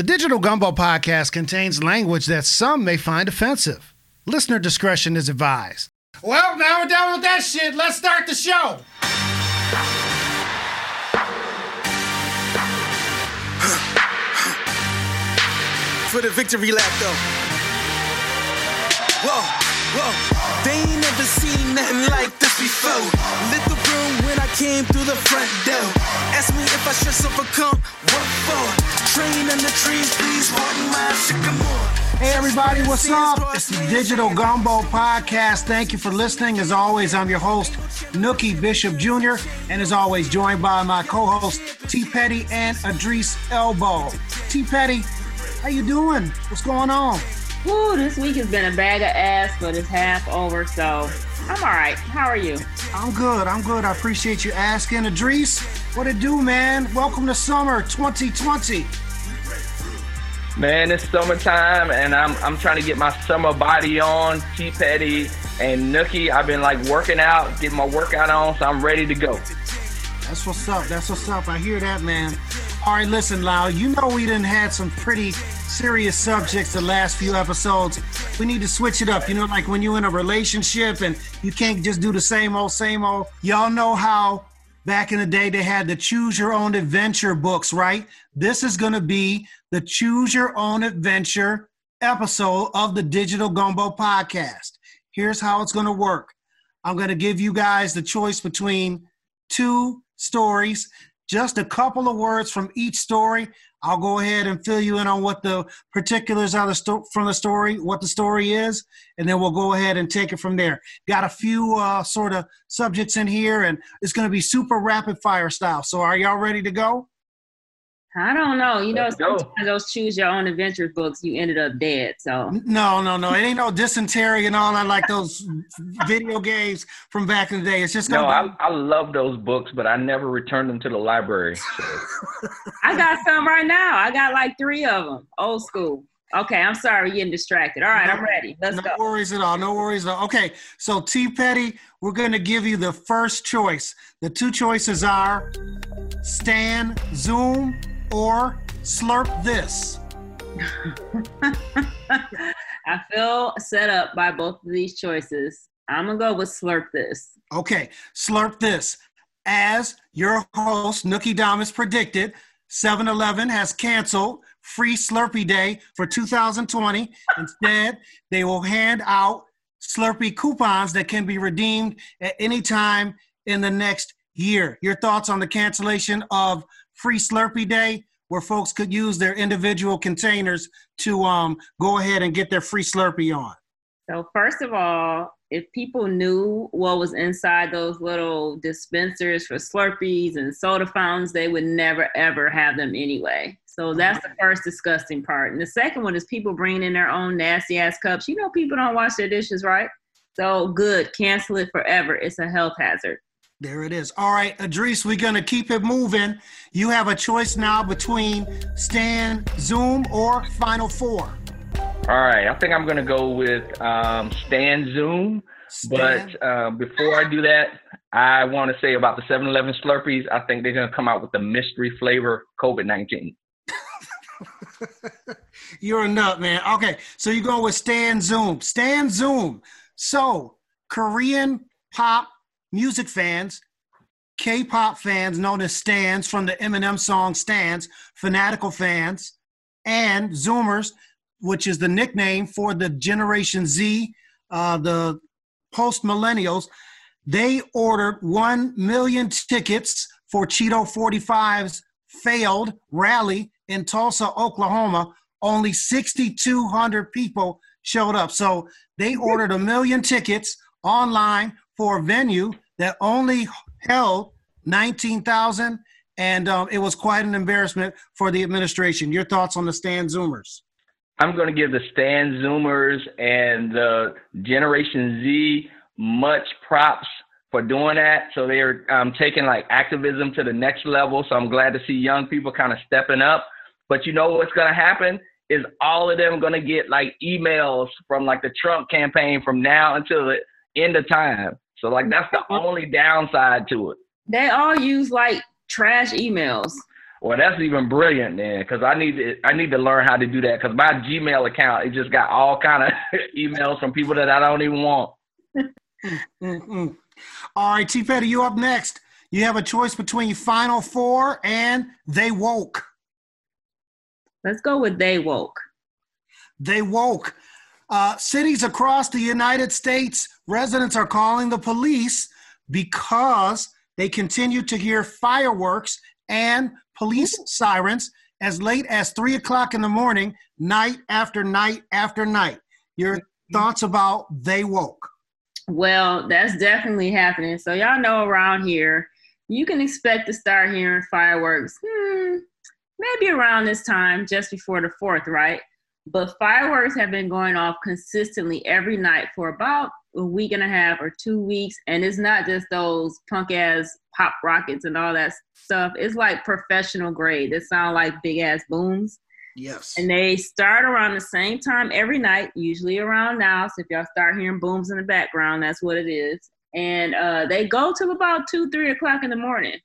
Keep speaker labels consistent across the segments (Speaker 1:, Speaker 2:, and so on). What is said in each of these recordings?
Speaker 1: The Digital Gumbo podcast contains language that some may find offensive. Listener discretion is advised. Well, now we're done with that shit. Let's start the show.
Speaker 2: For the victory lap, though. Whoa, whoa. They ain't never seen nothing like this before. Lit the room when I came through the front door. Ask me if I should overcome. What for? Train in the trees, please pardon my sycamore.
Speaker 1: Hey, everybody, what's up? It's the Digital Gumbo Podcast. Thank you for listening. As always, I'm your host, Nookie Bishop Jr., and as always, joined by my co host, T Petty and Idris Elbow. T Petty, how you doing? What's going on?
Speaker 3: Woo, this week has been a bag of ass, but it's half over, so I'm all right. How are you?
Speaker 1: I'm good. I'm good. I appreciate you asking. Idris, what it do, man? Welcome to summer 2020.
Speaker 4: Man, it's summertime, and I'm I'm trying to get my summer body on. T Petty and Nookie, I've been like working out, getting my workout on, so I'm ready to go.
Speaker 1: That's what's up. That's what's up. I hear that, man. All right, listen, Lau. You know we didn't had some pretty serious subjects the last few episodes. We need to switch it up. You know, like when you're in a relationship and you can't just do the same old, same old. Y'all know how back in the day they had the choose your own adventure books, right? This is going to be the choose your own adventure episode of the Digital Gumbo podcast. Here's how it's going to work. I'm going to give you guys the choice between two stories, just a couple of words from each story. I'll go ahead and fill you in on what the particulars are the sto- from the story, what the story is, and then we'll go ahead and take it from there. Got a few uh, sort of subjects in here, and it's going to be super rapid fire style. So, are y'all ready to go?
Speaker 3: I don't know. You know, sometimes those choose your own adventures books, you ended up dead. So
Speaker 1: No, no, no. It ain't no dysentery and all that like those video games from back in the day. It's just
Speaker 4: No,
Speaker 1: gonna
Speaker 4: I, I love those books, but I never returned them to the library. So.
Speaker 3: I got some right now. I got like three of them, old school. Okay, I'm sorry, getting distracted. All right, I'm ready. Let's
Speaker 1: no
Speaker 3: go.
Speaker 1: No worries at all. No worries at all. Okay, so T Petty, we're going to give you the first choice. The two choices are Stan Zoom or Slurp This.
Speaker 3: I feel set up by both of these choices. I'm gonna go with slurp this.
Speaker 1: Okay, Slurp This. As your host, Nookie Damas, predicted, 7 Eleven has canceled Free Slurpee Day for 2020. Instead, they will hand out Slurpee coupons that can be redeemed at any time in the next year. Your thoughts on the cancellation of Free Slurpee Day, where folks could use their individual containers to um, go ahead and get their free Slurpee on?
Speaker 3: So first of all, if people knew what was inside those little dispensers for Slurpees and soda fountains, they would never ever have them anyway. So that's the first disgusting part. And the second one is people bringing in their own nasty ass cups. You know, people don't wash their dishes, right? So good, cancel it forever. It's a health hazard.
Speaker 1: There it is. All right, Idris, we're going to keep it moving. You have a choice now between Stan Zoom or Final Four.
Speaker 4: All right, I think I'm gonna go with um, Stan Zoom.
Speaker 1: Stan,
Speaker 4: But uh, before I do that, I want to say about the 7-Eleven Slurpees. I think they're gonna come out with the mystery flavor COVID-19.
Speaker 1: you're a nut, man. Okay, so you're going with Stan Zoom. Stan Zoom. So, Korean pop music fans, K-pop fans known as stands from the Eminem song "Stands," fanatical fans, and Zoomers, which is the nickname for the Generation Z, uh, the post millennials, they ordered 1 million tickets for Cheeto 45's failed rally in Tulsa, Oklahoma. Only 6,200 people showed up. So they ordered a million tickets online for a venue that only held 19,000. And um, it was quite an embarrassment for the administration. Your thoughts on the Stan Zoomers?
Speaker 4: I'm going to give the Stan Zoomers and the Generation Z much props for doing that. So they're um, taking like activism to the next level. So I'm glad to see young people kind of stepping up. But you know what's going to happen is all of them going to get like emails from like the Trump campaign from now until the end of time. So like that's the only downside to it.
Speaker 3: They all use like trash emails.
Speaker 4: Well, that's even brilliant, then, because I need to I need to learn how to do that. Because my Gmail account it just got all kind of emails from people that I don't even want.
Speaker 1: Mm-mm. All right, T. Petty, you up next. You have a choice between Final Four and They Woke.
Speaker 3: Let's go with they woke.
Speaker 1: They woke. Uh, cities across the United States, residents are calling the police because they continue to hear fireworks and police sirens as late as three o'clock in the morning, night after night after night. Your thoughts about they woke?
Speaker 3: Well, that's definitely happening. So y'all know around here, you can expect to start hearing fireworks hmm, maybe around this time, just before the fourth, right? But fireworks have been going off consistently every night for about a week and a half or two weeks. And it's not just those punk ass pop rockets and all that stuff. It's like professional grade. They sound like big ass booms.
Speaker 1: Yes.
Speaker 3: And they start around the same time every night, usually around now. So if y'all start hearing booms in the background, that's what it is. And uh, they go till about two, three o'clock in the morning.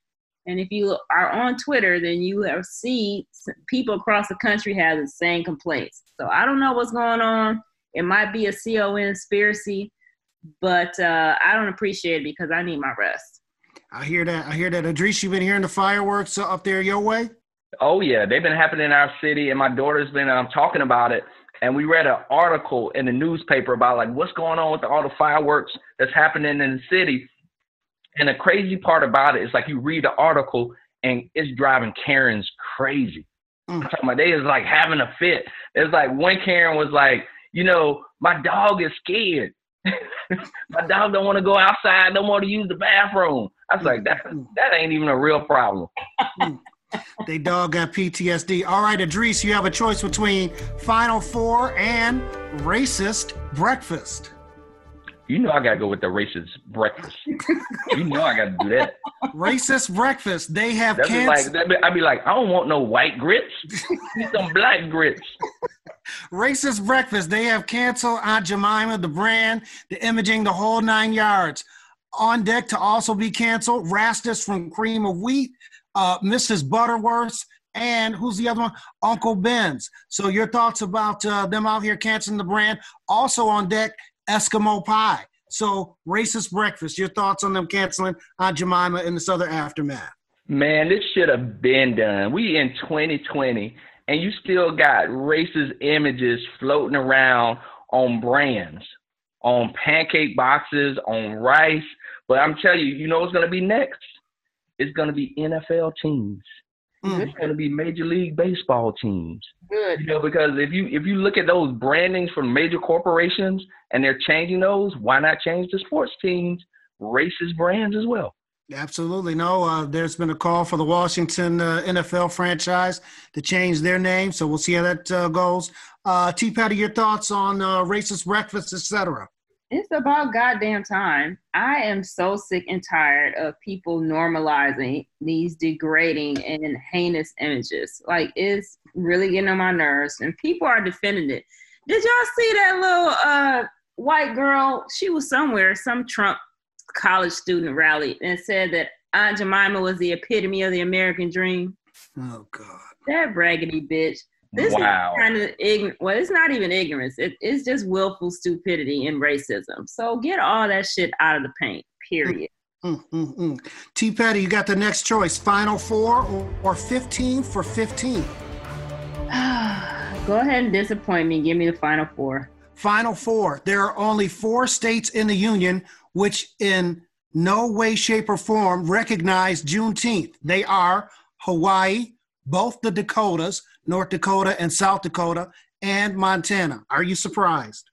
Speaker 3: And if you are on Twitter, then you have seen people across the country have the same complaints. So I don't know what's going on. It might be a CON conspiracy, but uh, I don't appreciate it because I need my rest.
Speaker 1: I hear that. I hear that. Idris, you've been hearing the fireworks up there your way?
Speaker 4: Oh yeah, they've been happening in our city, and my daughter's been um, talking about it. And we read an article in the newspaper about like what's going on with all the fireworks that's happening in the city. And the crazy part about it is like you read the article and it's driving Karens crazy. Mm. I'm talking about they is like having a fit. It's like one Karen was like, you know, my dog is scared. my dog don't want to go outside, don't want to use the bathroom. I was like, that that ain't even a real problem.
Speaker 1: Mm. they dog got PTSD. All right, Idris, you have a choice between Final Four and racist breakfast.
Speaker 4: You know I gotta go with the racist breakfast. you know I gotta do that.
Speaker 1: Racist breakfast. They have cancer.
Speaker 4: like be, I'd be like, I don't want no white grits. Need some black grits.
Speaker 1: Racist breakfast. They have canceled Aunt Jemima, the brand, the imaging, the whole nine yards. On deck to also be canceled. Rastus from Cream of Wheat, uh, Mrs. Butterworth, and who's the other one? Uncle Ben's. So your thoughts about uh, them out here canceling the brand? Also on deck, Eskimo pie. So racist breakfast. Your thoughts on them canceling Aunt Jemima in this other aftermath?
Speaker 4: Man, this should have been done. We in 2020, and you still got racist images floating around on brands, on pancake boxes, on rice. But I'm telling you, you know what's going to be next? It's going to be NFL teams. Mm. It's going to be Major League Baseball teams.
Speaker 3: Good.
Speaker 4: You know, because if you if you look at those brandings from major corporations and they're changing those, why not change the sports teams racist brands as well?
Speaker 1: Absolutely. No, uh, there's been a call for the Washington uh, NFL franchise to change their name. So we'll see how that uh, goes. Uh, T. Petty, your thoughts on uh, racist breakfast, etc.
Speaker 3: It's about goddamn time. I am so sick and tired of people normalizing these degrading and heinous images. Like, it's really getting on my nerves, and people are defending it. Did y'all see that little uh, white girl? She was somewhere, some Trump college student rally, and said that Aunt Jemima was the epitome of the American dream.
Speaker 1: Oh, God.
Speaker 3: That raggedy bitch. This
Speaker 4: wow.
Speaker 3: is kind of ignorant. Well, it's not even ignorance. It, it's just willful stupidity and racism. So get all that shit out of the paint. Period.
Speaker 1: Mm, mm, mm. T. Petty, you got the next choice: Final Four or, or fifteen for fifteen.
Speaker 3: Go ahead and disappoint me. Give me the Final Four.
Speaker 1: Final Four. There are only four states in the union which, in no way, shape, or form, recognize Juneteenth. They are Hawaii, both the Dakotas, North Dakota and South Dakota, and Montana. Are you surprised?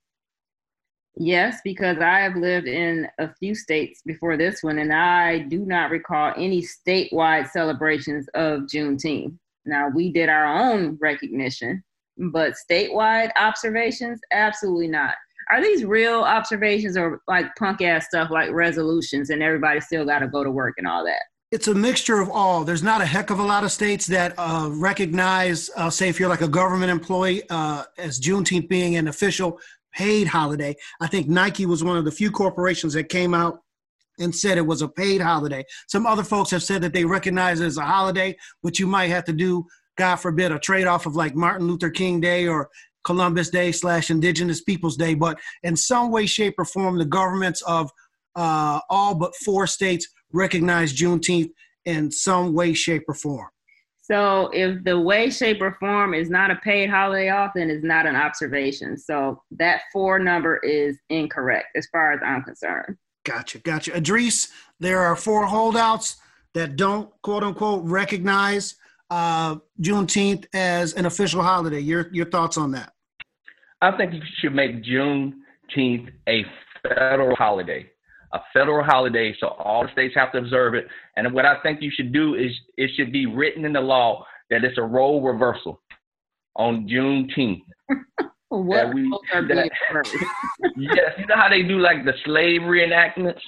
Speaker 3: Yes, because I have lived in a few states before this one, and I do not recall any statewide celebrations of Juneteenth. Now, we did our own recognition, but statewide observations, absolutely not. Are these real observations or like punk ass stuff like resolutions and everybody still got to go to work and all that?
Speaker 1: It's a mixture of all. There's not a heck of a lot of states that uh, recognize, uh, say, if you're like a government employee, uh, as Juneteenth being an official paid holiday. I think Nike was one of the few corporations that came out and said it was a paid holiday. Some other folks have said that they recognize it as a holiday, but you might have to do, God forbid, a trade off of like Martin Luther King Day or Columbus Day slash Indigenous Peoples Day. But in some way, shape, or form, the governments of uh, all but four states recognize Juneteenth in some way, shape, or form.
Speaker 3: So if the way, shape, or form is not a paid holiday off, then it's not an observation. So that four number is incorrect as far as I'm concerned.
Speaker 1: Gotcha, gotcha. Idris, there are four holdouts that don't quote unquote recognize uh, Juneteenth as an official holiday. Your your thoughts on that?
Speaker 4: I think you should make Juneteenth a federal holiday, a federal holiday, so all the states have to observe it. And what I think you should do is it should be written in the law that it's a role reversal on Juneteenth.
Speaker 3: what we, that,
Speaker 4: yes, you know how they do like the slave reenactments,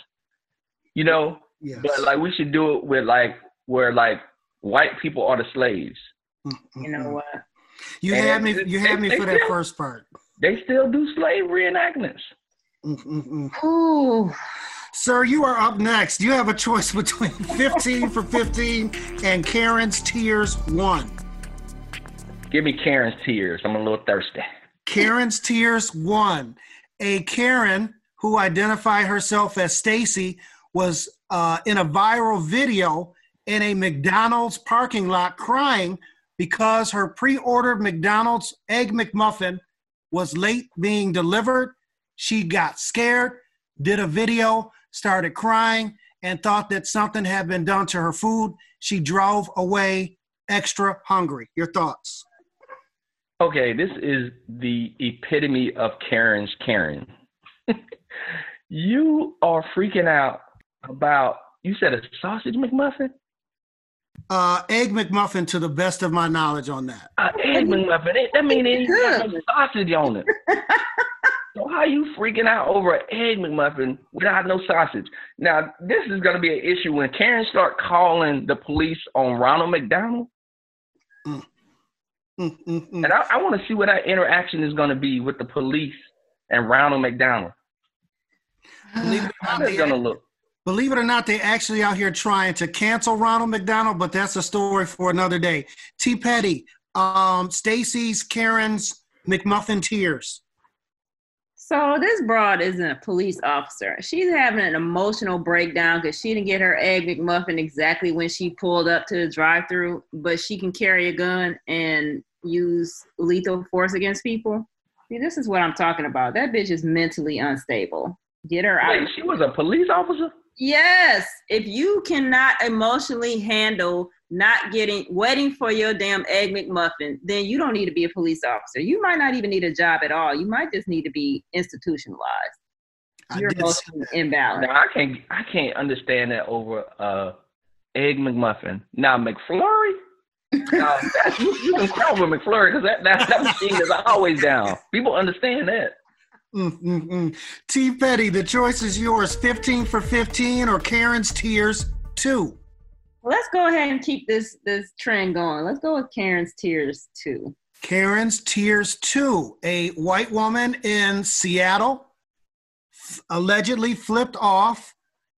Speaker 4: you know. Yes. But like we should do it with like where like white people are the slaves. Mm-hmm.
Speaker 3: You know what?
Speaker 1: You and had me. You had me for that still, first part.
Speaker 4: They still do slave reenactments.
Speaker 3: Ooh.
Speaker 1: Sir, you are up next. You have a choice between 15 for 15 and Karen's Tears 1.
Speaker 4: Give me Karen's Tears. I'm a little thirsty.
Speaker 1: Karen's Tears 1. A Karen who identified herself as Stacy was uh, in a viral video in a McDonald's parking lot crying because her pre ordered McDonald's Egg McMuffin was late being delivered. She got scared, did a video, started crying, and thought that something had been done to her food. She drove away extra hungry. Your thoughts?
Speaker 4: Okay, this is the epitome of Karen's Karen. you are freaking out about, you said a sausage McMuffin?
Speaker 1: Uh, egg McMuffin, to the best of my knowledge on that.
Speaker 4: Uh, egg McMuffin. That means it has sausage on it. so how you freaking out over an egg McMuffin without no sausage? Now this is going to be an issue when Karen start calling the police on Ronald McDonald. Mm. Mm, mm, mm. and I, I want to see what that interaction is going to be with the police and Ronald McDonald. Believe it How it's going to look.
Speaker 1: Believe it or not, they actually out here trying to cancel Ronald McDonald, but that's a story for another day. T. Petty, um, Stacy's, Karen's, McMuffin tears.
Speaker 3: So this broad isn't a police officer. She's having an emotional breakdown because she didn't get her egg McMuffin exactly when she pulled up to the drive-through, but she can carry a gun and use lethal force against people. See, this is what I'm talking about. That bitch is mentally unstable. Get her out.
Speaker 4: Wait, she was a police officer.
Speaker 3: Yes. If you cannot emotionally handle not getting waiting for your damn egg McMuffin, then you don't need to be a police officer. You might not even need a job at all. You might just need to be institutionalized. You're emotionally imbalanced.
Speaker 4: Now I can't I can't understand that over uh egg McMuffin. Now McFlurry. uh, you, you, can call with McFlurry because that, that that machine is always down. People understand that.
Speaker 1: Mm-mm-mm. T. Petty, the choice is yours 15 for 15 or Karen's Tears 2.
Speaker 3: Let's go ahead and keep this this trend going. Let's go with Karen's Tears 2.
Speaker 1: Karen's Tears 2. A white woman in Seattle allegedly flipped off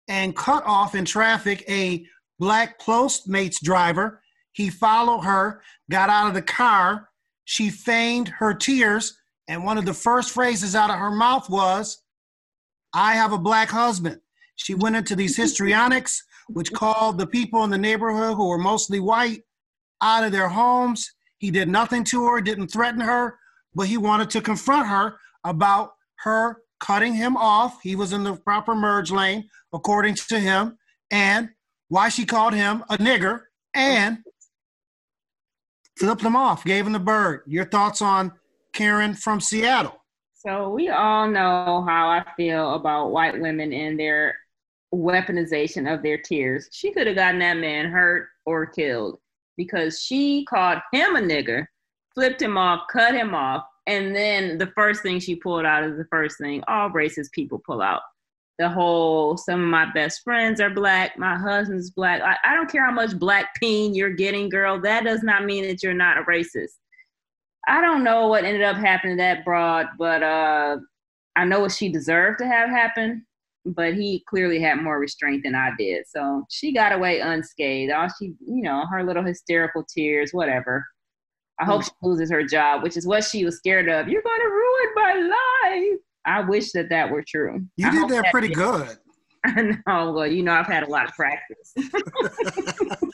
Speaker 1: and cut off in traffic a black Postmates driver. He followed her, got out of the car. She feigned her tears and one of the first phrases out of her mouth was, I have a black husband. She went into these histrionics, which called the people in the neighborhood who were mostly white out of their homes. He did nothing to her, didn't threaten her, but he wanted to confront her about her cutting him off. He was in the proper merge lane, according to him, and why she called him a nigger and flipped him off, gave him the bird. Your thoughts on Karen from Seattle.
Speaker 3: So we all know how I feel about white women and their weaponization of their tears. She could have gotten that man hurt or killed because she called him a nigger, flipped him off, cut him off, and then the first thing she pulled out is the first thing all racist people pull out. The whole some of my best friends are black, my husband's black. I, I don't care how much black peen you're getting, girl. That does not mean that you're not a racist. I don't know what ended up happening to that broad, but uh, I know what she deserved to have happen. But he clearly had more restraint than I did. So she got away unscathed. All she, you know, her little hysterical tears, whatever. I hope mm. she loses her job, which is what she was scared of. You're going to ruin my life. I wish that that were true.
Speaker 1: You
Speaker 3: I
Speaker 1: did
Speaker 3: hope
Speaker 1: that pretty
Speaker 3: is-
Speaker 1: good.
Speaker 3: I know. Well, you know, I've had a lot of practice.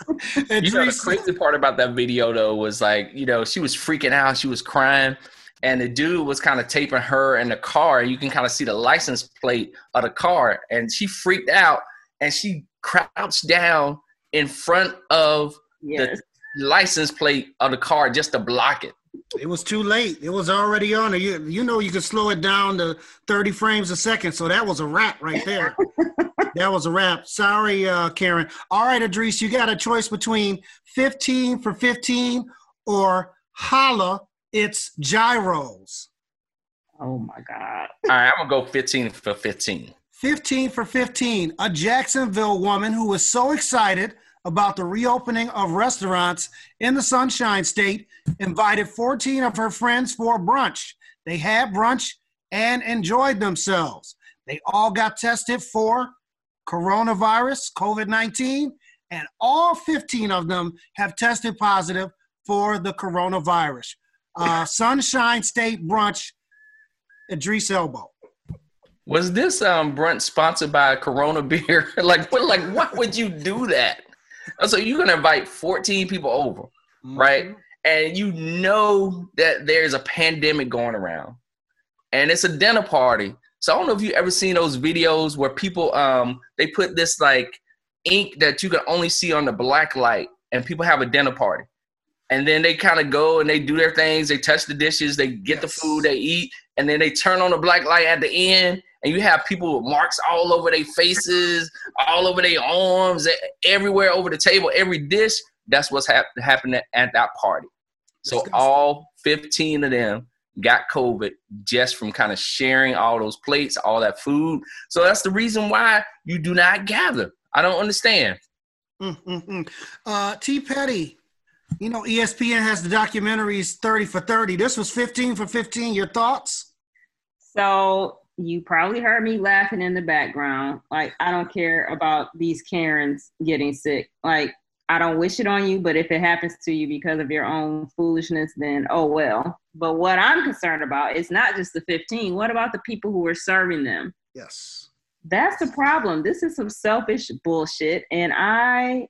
Speaker 1: And
Speaker 4: You know, the crazy part about that video though was like, you know, she was freaking out, she was crying, and the dude was kind of taping her in the car. You can kind of see the license plate of the car, and she freaked out and she crouched down in front of
Speaker 3: yes.
Speaker 4: the license plate of the car just to block it.
Speaker 1: It was too late. It was already on. You you know you could slow it down to 30 frames a second. So that was a wrap right there. that was a wrap. Sorry, uh, Karen. All right, Idris, you got a choice between 15 for 15 or holla, it's gyros.
Speaker 3: Oh my God.
Speaker 4: All right, I'm gonna go 15 for 15.
Speaker 1: 15 for 15. A Jacksonville woman who was so excited about the reopening of restaurants in the Sunshine State invited 14 of her friends for brunch. They had brunch and enjoyed themselves. They all got tested for coronavirus, COVID 19, and all 15 of them have tested positive for the coronavirus. Uh, Sunshine State brunch, Idris Elbow.
Speaker 4: Was this um brunch sponsored by Corona beer? like what like why would you do that? So you're gonna invite 14 people over, right? And you know that there's a pandemic going around. And it's a dinner party. So I don't know if you ever seen those videos where people um they put this like ink that you can only see on the black light and people have a dinner party. And then they kind of go and they do their things, they touch the dishes, they get the food, they eat, and then they turn on the black light at the end and you have people with marks all over their faces, all over their arms, everywhere over the table, every dish. That's what's hap- happening at that party. So all 15 of them got COVID just from kind of sharing all those plates, all that food. So that's the reason why you do not gather. I don't understand.
Speaker 1: Mm, mm, mm. Uh, T. Petty, you know ESPN has the documentaries 30 for 30. This was 15 for 15. Your thoughts?
Speaker 3: So you probably heard me laughing in the background. Like, I don't care about these Karens getting sick. Like, I don't wish it on you, but if it happens to you because of your own foolishness, then oh well. But what I'm concerned about is not just the 15. What about the people who are serving them?
Speaker 1: Yes.
Speaker 3: That's the problem. This is some selfish bullshit. And I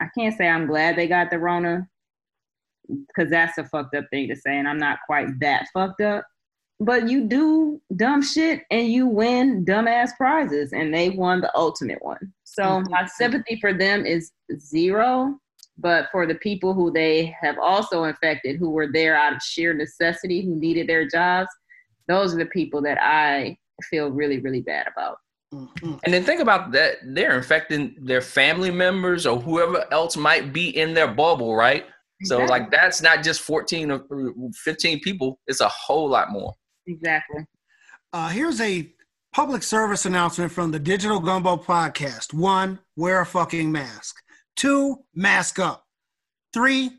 Speaker 3: I can't say I'm glad they got the Rona because that's a fucked up thing to say, and I'm not quite that fucked up. But you do dumb shit and you win dumbass prizes, and they won the ultimate one. So
Speaker 1: Mhm.
Speaker 3: my sympathy for them is zero. But for the people who they have also infected, who were there out of sheer necessity, who needed their jobs, those are the people that I feel really, really bad about.
Speaker 1: Mm, mm.
Speaker 4: And then think about that they're infecting their family members or whoever else might be in their bubble, right? So
Speaker 3: Exactly.
Speaker 4: like that's not just 14 or 15 people, it's a whole lot more.
Speaker 3: Exactly.
Speaker 1: Uh, here's a public service announcement from the Digital Gumbo podcast. One, wear a fucking mask. Two, mask up. Three,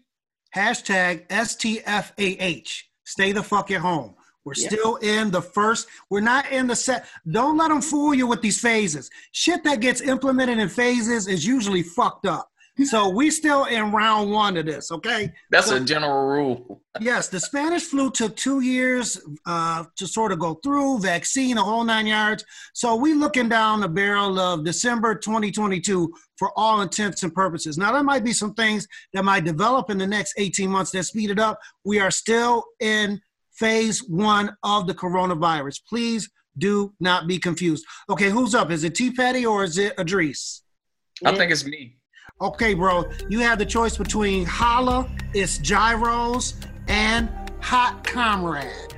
Speaker 1: hashtag STFAH. Stay the fuck at home. We're
Speaker 3: Yeah.
Speaker 1: still in the first. We're not in the set. Don't let them fool you with these phases. Shit that gets implemented in phases is usually fucked up. So we still in round one of this. Okay.
Speaker 4: That's
Speaker 1: So-
Speaker 4: a general rule.
Speaker 1: Yes, the Spanish flu took two years uh, to sort of go through, vaccine, a whole nine yards. So we looking down the barrel of December 2022 for all intents and purposes. Now, there might be some things that might develop in the next 18 months that speed it up. We are still in phase one of the coronavirus. Please do not be confused. Okay, who's up? Is it T Petty or is it Idris?
Speaker 4: I think it's me.
Speaker 1: Okay, bro, you have the choice between Holla, it's Gyros, and Hot Comrade.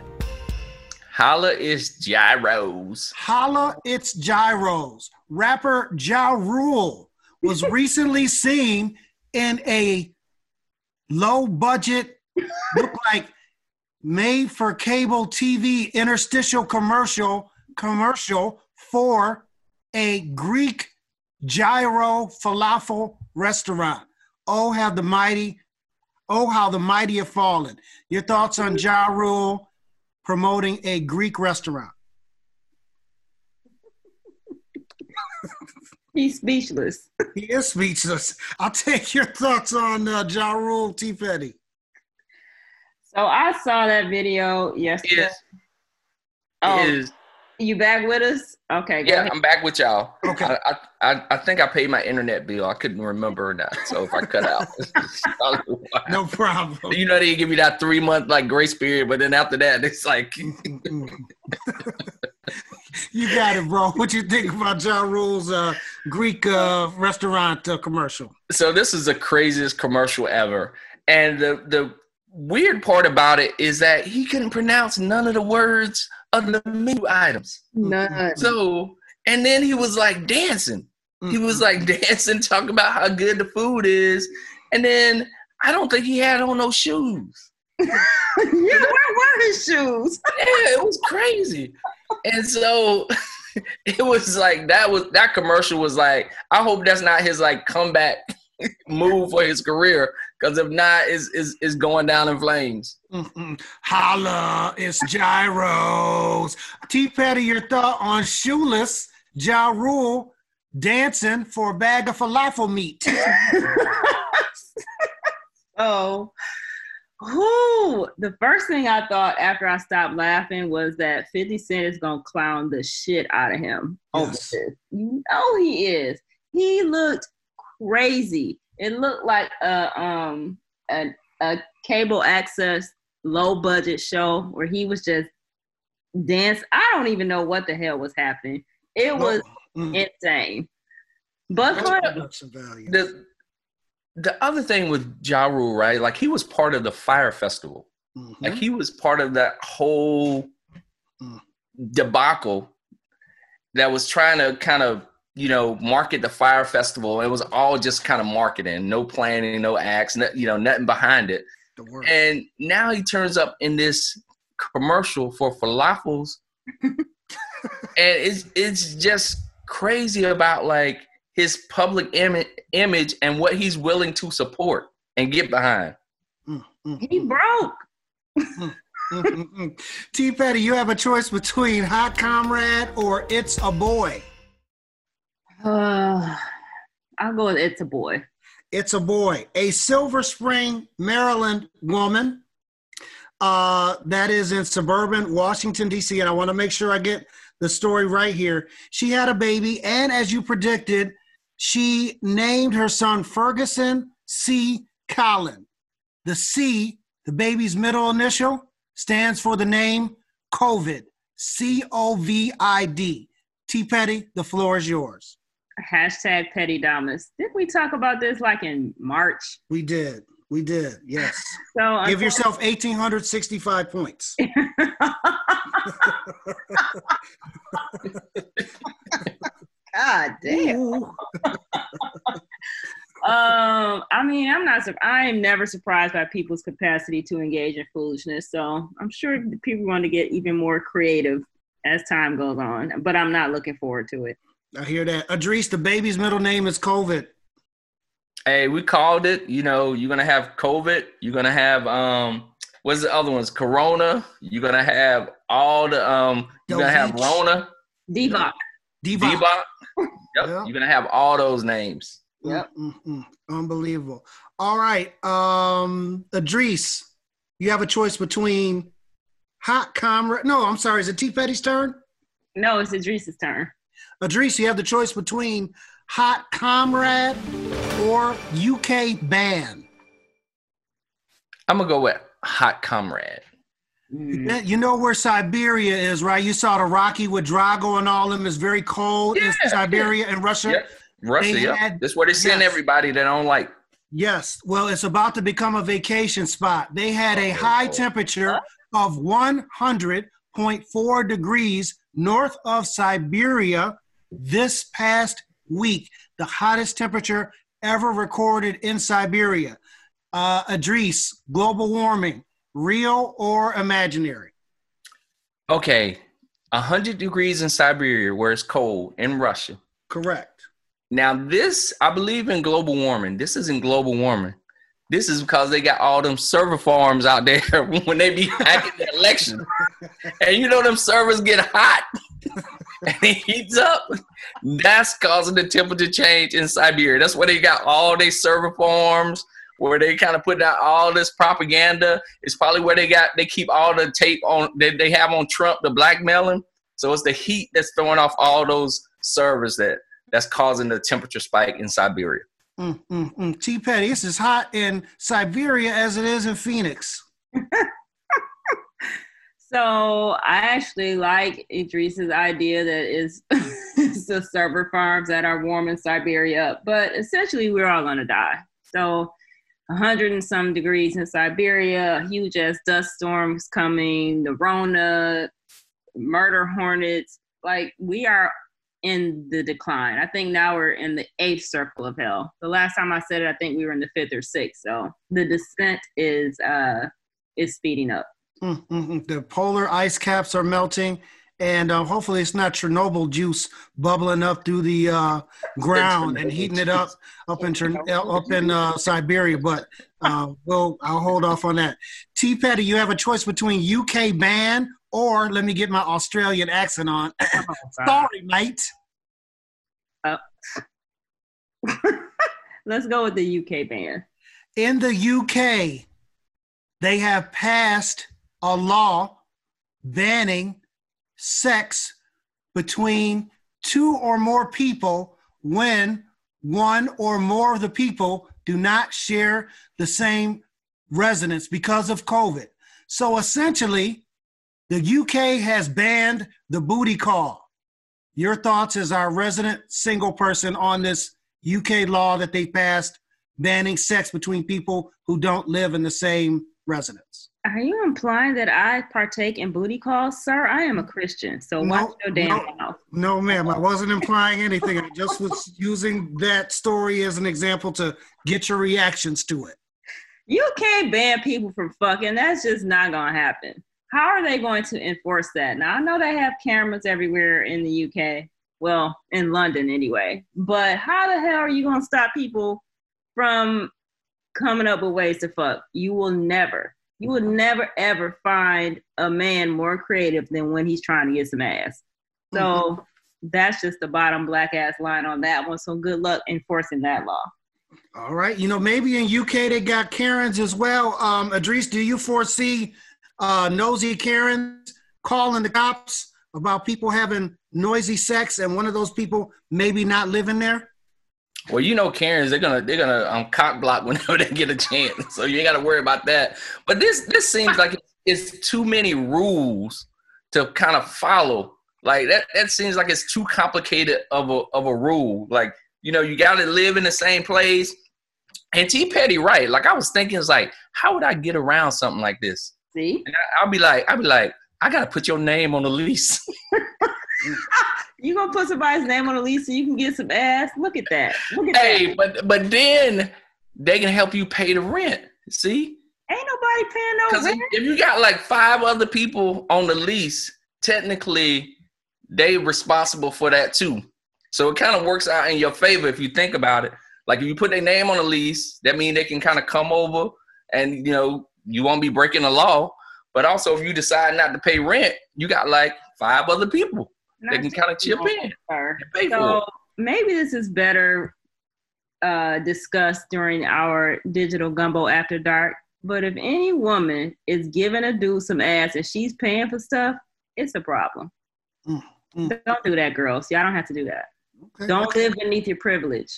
Speaker 4: Holla It's gyros.
Speaker 1: Holla, it's Gyros. Rapper Ja Rule was recently seen in a low budget, look like made for cable TV interstitial commercial commercial for a Greek gyro falafel restaurant. Oh, have the mighty, oh, how the mighty have fallen. Your thoughts on Ja Rule promoting a Greek restaurant?
Speaker 3: He's speechless.
Speaker 1: He is speechless. I'll take your thoughts on uh, Ja Rule T. Petty.
Speaker 3: So I saw that video yesterday.
Speaker 4: Yes.
Speaker 3: Oh,
Speaker 4: Is
Speaker 3: you back with us? Okay,
Speaker 4: yeah,
Speaker 3: ahead.
Speaker 4: I'm back with y'all.
Speaker 1: Okay.
Speaker 4: I, I, I, I think I paid my internet bill. I couldn't remember or not. So if I cut out, it's probably why.
Speaker 1: No problem.
Speaker 4: you know they give me that three month like grace period, but then after that it's like
Speaker 1: you got it, bro. What you think about Ja Rule's uh, Greek uh, restaurant uh, commercial?
Speaker 4: so this is the craziest commercial ever. And the the weird part about it is that he couldn't pronounce none of the words of the menu items.
Speaker 3: None.
Speaker 4: So and then he was like dancing. He mm-hmm. was like dancing, talking about how good the food is. And then I don't think he had on no shoes.
Speaker 3: yeah, where were his shoes?
Speaker 4: Yeah, it was crazy. And so it was like that was that commercial was like, I hope that's not his like comeback move for his career. Cause if not, is is is going down in flames.
Speaker 1: Mm-mm. Holla, it's gyros. T. Petty, your thought on shoeless Ja Rule dancing for a bag of falafel meat?
Speaker 3: Oh, who? The first thing I thought after I stopped laughing was that 50 Cent is gonna clown the shit out of him over
Speaker 1: Yes.
Speaker 3: Oh, this. You know he is. He looked crazy. It looked like a um a, a cable access low budget show where he was just dance. I don't even know what the hell was happening. It was
Speaker 1: Mm.
Speaker 3: insane. But
Speaker 1: That's
Speaker 3: for.
Speaker 4: The the other thing with Ja Rule, right? Like he was part of the Fyre Festival.
Speaker 1: Mhm.
Speaker 4: Like he was part of that whole
Speaker 1: Mm.
Speaker 4: debacle that was trying to kind of, you know, market the Fyre Festival. It was all just kind of marketing, no planning, no acts, no, you know, nothing behind it.
Speaker 1: the word.
Speaker 4: And now he turns up in this commercial for falafels. and it's it's just crazy about like his public Im- image and what he's willing to support and get behind.
Speaker 1: Mm, mm,
Speaker 3: he broke.
Speaker 1: mm, mm. T. Petty, you have a choice between Hot Comrade or It's a Boy.
Speaker 3: Uh, I'll go with it's a boy.
Speaker 1: It's a boy, a Silver Spring, Maryland woman uh, that is in suburban Washington, D.C. And I want to make sure I get the story right here. She had a baby, and as you predicted, she named her son Ferguson C. Collin. The C, the baby's middle initial, stands for the name COVID. C O V I D. T. Petty, the floor is yours.
Speaker 3: Hashtag petty dominance. Didn't we talk about this like in March?
Speaker 1: We did. We did. Yes.
Speaker 3: So
Speaker 1: Give yourself 1,865 points.
Speaker 3: God damn. Um, I mean, I'm not. I am never surprised by people's capacity to engage in foolishness. So I'm sure people want to get even more creative as time goes on. But I'm not looking forward to it.
Speaker 1: I hear that. Idris, the baby's middle name is COVID.
Speaker 4: Hey, we called it. You know, you're gonna have COVID. You're gonna have um, what's the other ones? Corona. You're gonna have all the um. You're gonna have
Speaker 1: Dovich.
Speaker 4: Rona,
Speaker 3: Devoc.
Speaker 1: Diva.
Speaker 4: Bebop. Yep.
Speaker 1: Yeah.
Speaker 4: You're gonna have all those names.
Speaker 3: Yep.
Speaker 1: Mm, mm, mm. Unbelievable. All right. Um, Idris, you have a choice between Hot Comrade. No, I'm sorry. Is it T. Petty's turn?
Speaker 3: No, it's Idris's turn.
Speaker 1: Idris, you have the choice between Hot Comrade or UK Ban.
Speaker 4: I'm gonna go with Hot Comrade.
Speaker 3: Mm.
Speaker 1: You know where Siberia is, right? You saw the Rocky with Drago and all them. It's very cold in
Speaker 4: Yeah,
Speaker 1: Siberia and Russia.
Speaker 4: Yep. Russia.
Speaker 1: They
Speaker 4: Yep.
Speaker 1: had-
Speaker 4: That's where they send
Speaker 1: yes.
Speaker 4: everybody that don't like.
Speaker 1: Yes. Well, it's about to become a vacation spot. They had a high temperature of 100.4 degrees north of Siberia this past week, the hottest temperature ever recorded in Siberia. Uh, Idris, global warming, real or imaginary?
Speaker 4: Okay, hundred degrees in Siberia where it's cold in Russia.
Speaker 1: Correct.
Speaker 4: Now this, I believe in global warming. This isn't global warming. This is because they got all them server farms out there when they be hacking the election. And you know them servers get hot. and it heats up, that's causing the temperature change in Siberia. That's where they got all their server farms, where they kind of put out all this propaganda. It's probably where they got they keep all the tape on that they have on Trump to blackmail him. So it's the heat that's throwing off all those servers that that's causing the temperature spike in Siberia.
Speaker 1: Mm, mm, mm. T. Petty, it's as hot in Siberia as it is in Phoenix.
Speaker 3: So I actually like Idris's idea that is the server farms that are warm in Siberia, but essentially we're all gonna die. So 100 and some degrees in Siberia, huge ass dust storms coming, the Rona, murder hornets. Like we are in the decline. I think now we're in the eighth circle of hell. The last time I said it, I think we were in the fifth or sixth. So the descent is uh is speeding up.
Speaker 1: Mm-hmm. The polar ice caps are melting, and uh, hopefully it's not Chernobyl juice bubbling up through the uh, ground and heating it up up in Chern- up in uh, Siberia. But uh, we'll I'll hold off on that. T. Petty, you have a choice between UK ban or let me get my Australian accent on. Sorry, mate.
Speaker 3: Uh, let's go with the UK ban.
Speaker 1: In the UK, they have passed a law banning sex between two or more people when one or more of the people do not share the same residence because of COVID. So essentially, the UK has banned the booty call. Your thoughts as our resident single person on this UK law that they passed banning sex between people who don't live in the same residence?
Speaker 3: Are you implying that I partake in booty calls, sir? I am a Christian, so
Speaker 1: No,
Speaker 3: watch your damn
Speaker 1: no.
Speaker 3: mouth.
Speaker 1: No, ma'am, I wasn't implying anything. I just was using that story as an example to get your reactions to it.
Speaker 3: You can't ban people from fucking. That's just not gonna happen. How are they going to enforce that? Now I know they have cameras everywhere in the UK. Well, in London anyway. But how the hell are you gonna stop people from coming up with ways to fuck? You will never. You will never ever find a man more creative than when he's trying to get some ass. So that's just the bottom black ass line on that one. So good luck enforcing that law.
Speaker 1: All right. You know, maybe in UK they got Karens as well. Um, Idris, do you foresee uh, nosy Karens calling the cops about people having noisy sex and one of those people maybe not living there?
Speaker 4: Well, you know, Karens, they're gonna they're gonna um, cock block whenever they get a chance, so you ain't got to worry about that. But this this seems like it's too many rules to kind of follow. Like that that seems like it's too complicated of a of a rule. Like you know, you got to live in the same place. And T Petty, right? Like I was thinking, it's like, how would I get around something like this?
Speaker 3: See?
Speaker 4: And I, I'll be like, I'll be like, I gotta put your name on the lease.
Speaker 3: You gonna put somebody's name on the lease so you can get some ass? Look at that. Look at
Speaker 4: hey,
Speaker 3: that.
Speaker 4: but but then they can help you pay the rent. See?
Speaker 3: Ain't nobody paying no rent.
Speaker 4: if you got like five other people on the lease, technically they responsible for that too. So it kind of works out in your favor if you think about it. Like if you put their name on the lease, that means they can kind of come over and you know you won't be breaking the law. But also if you decide not to pay rent, you got like five other people that can kind of chip in
Speaker 3: Sir.
Speaker 4: and pay for
Speaker 3: So maybe this is better uh, discussed during our digital gumbo after dark. But if any woman is giving a dude some ass and she's paying for stuff, it's a problem.
Speaker 1: Mm, mm.
Speaker 3: Don't do that, girls. Y'all don't have to do that.
Speaker 1: Okay.
Speaker 3: Don't live beneath your privilege.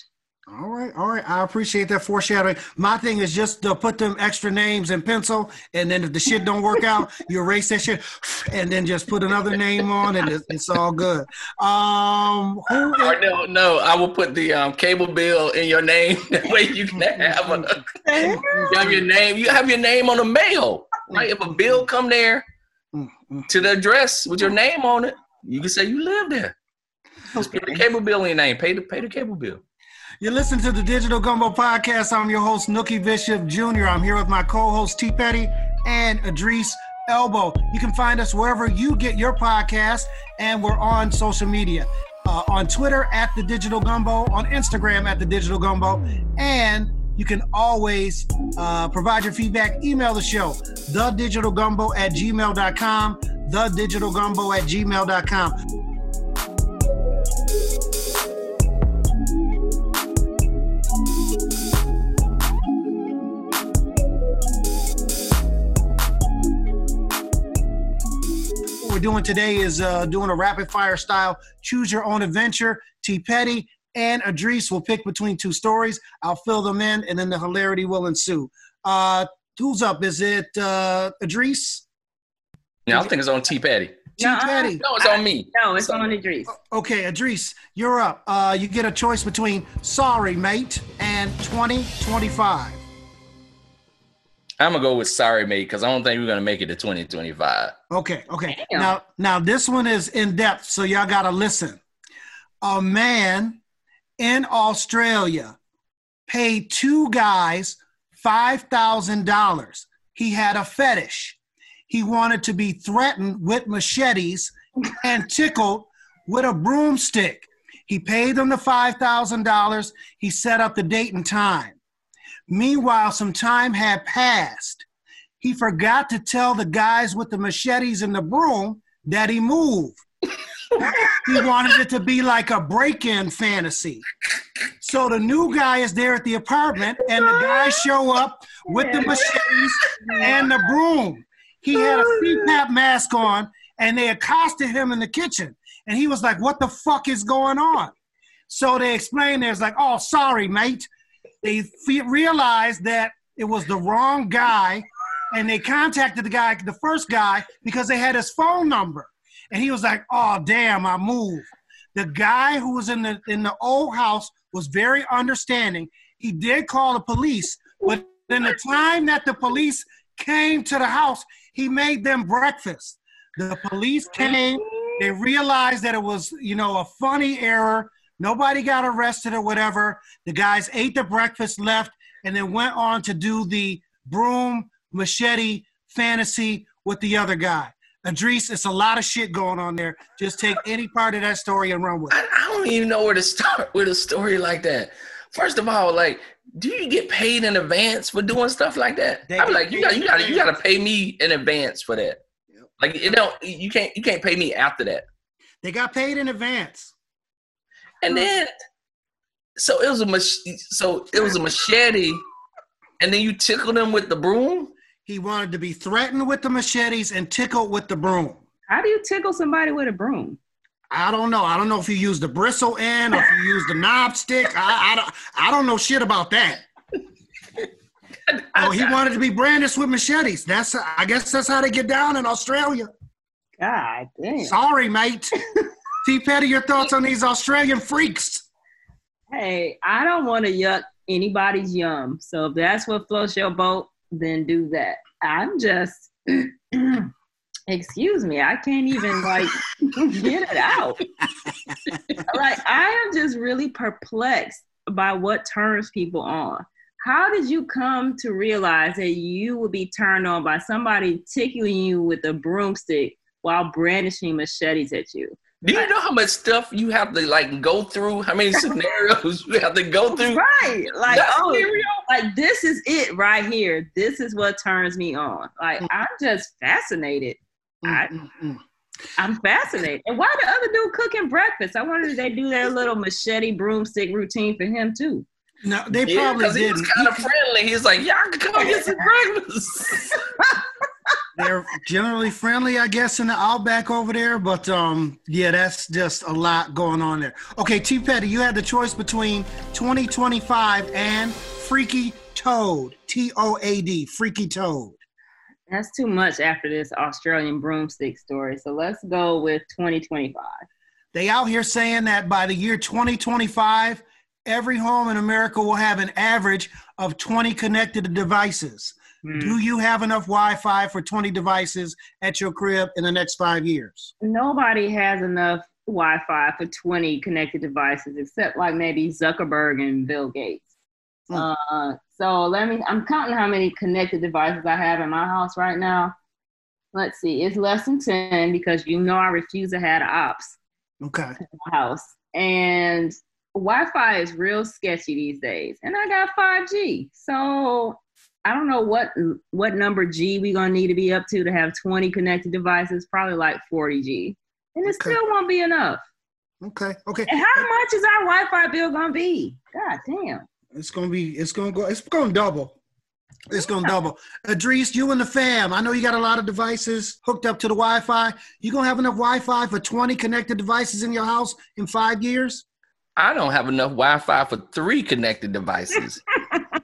Speaker 1: All right, all right. I appreciate that foreshadowing. My thing is just to put them extra names in pencil, and then if the shit don't work out, you erase that shit, and then just put another name on, and it's, it's all good. Um, who
Speaker 4: Or
Speaker 1: is,
Speaker 4: no, no, I will put the um, cable bill in your name. That way you can have a, you have your name. You have your name on the mail, right? If a bill come there to the address with your name on it, you can say you live there. Just put the cable bill in your name. Pay the pay the cable bill.
Speaker 1: You listen to the Digital Gumbo Podcast. I'm your host, Nookie Bishop Jr. I'm here with my co-host T Petty and Idris Elbow. You can find us wherever you get your podcast, and we're on social media. Uh, on Twitter at the Digital Gumbo, on Instagram at the Digital Gumbo, and you can always uh, provide your feedback. Email the show, thedigitalgumbo at gmail.com, thedigitalgumbo at gmail.com. we're doing today is uh, doing a rapid fire style choose your own adventure. T. Petty and Idris will pick between two stories. I'll fill them in, and then the hilarity will ensue. Uh, who's up? Is it uh, Idris?
Speaker 4: Yeah, I think it's on T. Petty.
Speaker 1: T.
Speaker 3: Nuh-uh.
Speaker 1: Petty.
Speaker 4: No, it's on me.
Speaker 3: No, it's
Speaker 4: So-
Speaker 3: on Idris.
Speaker 1: Okay, Idris, you're up. Uh, you get a choice between sorry, mate, and 2025.
Speaker 4: I'm gonna go with sorry, mate, because I don't think we're gonna make it to 2025.
Speaker 1: Okay, okay.
Speaker 3: Damn.
Speaker 1: Now, now this one is in depth, so y'all gotta listen. A man in Australia paid two guys five thousand dollars. He had a fetish. He wanted to be threatened with machetes and tickled with a broomstick. He paid them the five thousand dollars. He set up the date and time. Meanwhile, some time had passed. He forgot to tell the guys with the machetes and the broom that he moved. he wanted it to be like a break-in fantasy. So the new guy is there at the apartment, and the guys show up with the machetes and the broom. He had a CPAP mask on, and they accosted him in the kitchen. And he was like, "What the fuck is going on?" So they explained, "There's like, oh, sorry, mate." They realized that it was the wrong guy, and they contacted the guy, the first guy, because they had his phone number. And he was like, "Oh, damn, I moved." The guy who was in the in the old house was very understanding. He did call the police, but in the time that the police came to the house, he made them breakfast. The police came, they realized that it was, you know, a funny error. Nobody got arrested or whatever. The guys ate the breakfast, left, and then went on to do the broom machete fantasy with the other guy. Idris, it's a lot of shit going on there. Just take any part of that story and run with it.
Speaker 4: I, I don't even know where to start with a story like that. First of all, like, do you get paid in advance for doing stuff like that?
Speaker 1: They
Speaker 4: I'm like, you got, you got, you got to pay me in advance for that.
Speaker 1: Yep.
Speaker 4: Like, you don't, you can't, you can't pay me after that.
Speaker 1: They got paid in advance.
Speaker 4: And then, so it was a mach- so it was a machete, and then you tickle them with the broom.
Speaker 1: He wanted to be threatened with the machetes and tickled with the broom.
Speaker 3: How do you tickle somebody with a broom?
Speaker 1: I don't know. I don't know if you use the bristle end or if you use the knob stick. I, I don't. I don't know shit about that. Oh, he wanted to be brandished with machetes. That's. I guess that's how they get down in Australia.
Speaker 3: God damn.
Speaker 1: Sorry, mate. T. Petty, your thoughts on these Australian freaks?
Speaker 3: Hey, I don't want to yuck anybody's yum. So if that's what floats your boat, then do that. I'm just, excuse me, I can't even like get it out. like I am just really perplexed by what turns people on. How did you come to realize that you would be turned on by somebody tickling you with a broomstick while brandishing machetes at you?
Speaker 4: Do you know how much stuff you have to like go through? How many scenarios you have to go through?
Speaker 3: Right. Like,
Speaker 4: That
Speaker 3: oh,
Speaker 4: scenario?
Speaker 3: like this is it right here. This is what turns me on. Like I'm just fascinated. I-
Speaker 1: Mm, mm, mm.
Speaker 3: I'm fascinated. And why the other dude cooking breakfast? I wonder if they do their little machete broomstick routine for him too.
Speaker 1: No, they
Speaker 4: Yeah,
Speaker 1: probably
Speaker 4: 'cause he was
Speaker 1: didn't.
Speaker 4: kind of friendly. He's like, y'all can come get some breakfast.
Speaker 1: They're generally friendly, I guess, in the outback over there. But um, yeah, that's just a lot going on there. Okay, T. Petty, you had the choice between 2025 and Freaky Toad. T O A D. Freaky Toad.
Speaker 3: That's too much after this Australian broomstick story. So let's go with 2025.
Speaker 1: They out here saying that by the year 2025, every home in America will have an average of 20 connected devices.
Speaker 3: Hmm.
Speaker 1: Do you have enough Wi-Fi for 20 devices at your crib in the next five years?
Speaker 3: Nobody has enough Wi-Fi for 20 connected devices except like maybe Zuckerberg and Bill Gates.
Speaker 1: Hmm.
Speaker 3: Uh, so let me. I'm counting how many connected devices I have in my house right now. Let's see. It's less than 10 because you know I refuse to have the ops
Speaker 1: Okay.
Speaker 3: in my house. And Wi-Fi is real sketchy these days. And I got 5G. So I don't know what what number G we gonna need to be up to to have 20 connected devices. Probably like 40 G, and it
Speaker 1: Okay.
Speaker 3: still won't be enough.
Speaker 1: Okay. Okay.
Speaker 3: And how much is our Wi-Fi bill gonna be? God damn!
Speaker 1: It's gonna be. It's gonna go. It's gonna double. It's gonna double. Idris, you and the fam. I know you got a lot of devices hooked up to the Wi-Fi. You gonna have enough Wi-Fi for 20 connected devices in your house in five years?
Speaker 4: I don't have enough Wi-Fi for three connected devices.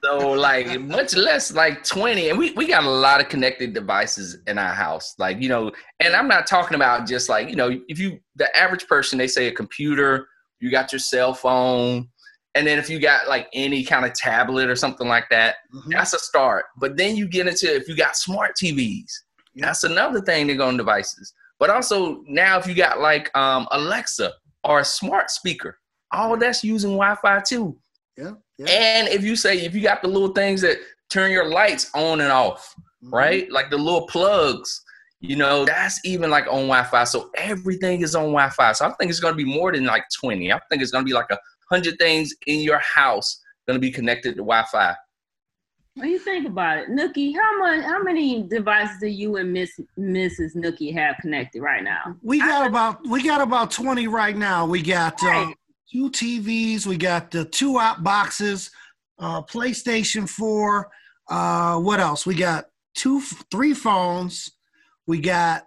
Speaker 4: so like much less like 20. And we, we got a lot of connected devices in our house. Like, you know, and I'm not talking about just like, you know, if you the average person, they say a computer, you got your cell phone, and then if you got like any kind of tablet or something like that, mm-hmm. that's a start. But then you get into if you got smart TVs, that's another thing to go on devices. But also now if you got like um, Alexa or a smart speaker, all that's using Wi-Fi too.
Speaker 1: Yeah, yeah.
Speaker 4: And if you say if you got the little things that turn your lights on and off, mm-hmm. right? Like the little plugs, you know, that's even like on Wi-Fi. So everything is on Wi-Fi. So I think it's gonna be more than like 20. I think it's gonna be like a hundred things in your house gonna be connected to Wi-Fi.
Speaker 3: When you think about it, Nookie, how much how many devices do you and Miss Mrs. Nookie have connected right now?
Speaker 1: We got I, about we got about 20 right now. We got uh, two TVs, we got the two out boxes, uh, PlayStation 4. Uh, what else? We got two, three phones. We got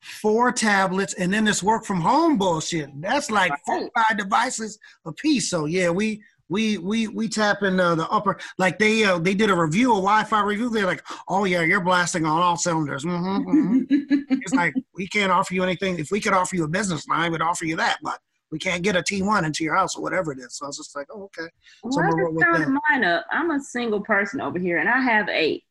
Speaker 1: four tablets, and then this work from home bullshit. That's like four five devices a piece. So yeah, we we we we tap in uh, the upper like they uh, they did a review a Wi-Fi review. They're like, oh yeah, you're blasting on all cylinders. Mm-hmm, mm-hmm. it's like we can't offer you anything. If we could offer you a business line, we'd offer you that, but we can't get a T1 into your house or whatever it is. So I was just like, oh, okay. So
Speaker 3: well, I'm just mine up. I'm a single person over here and I have eight.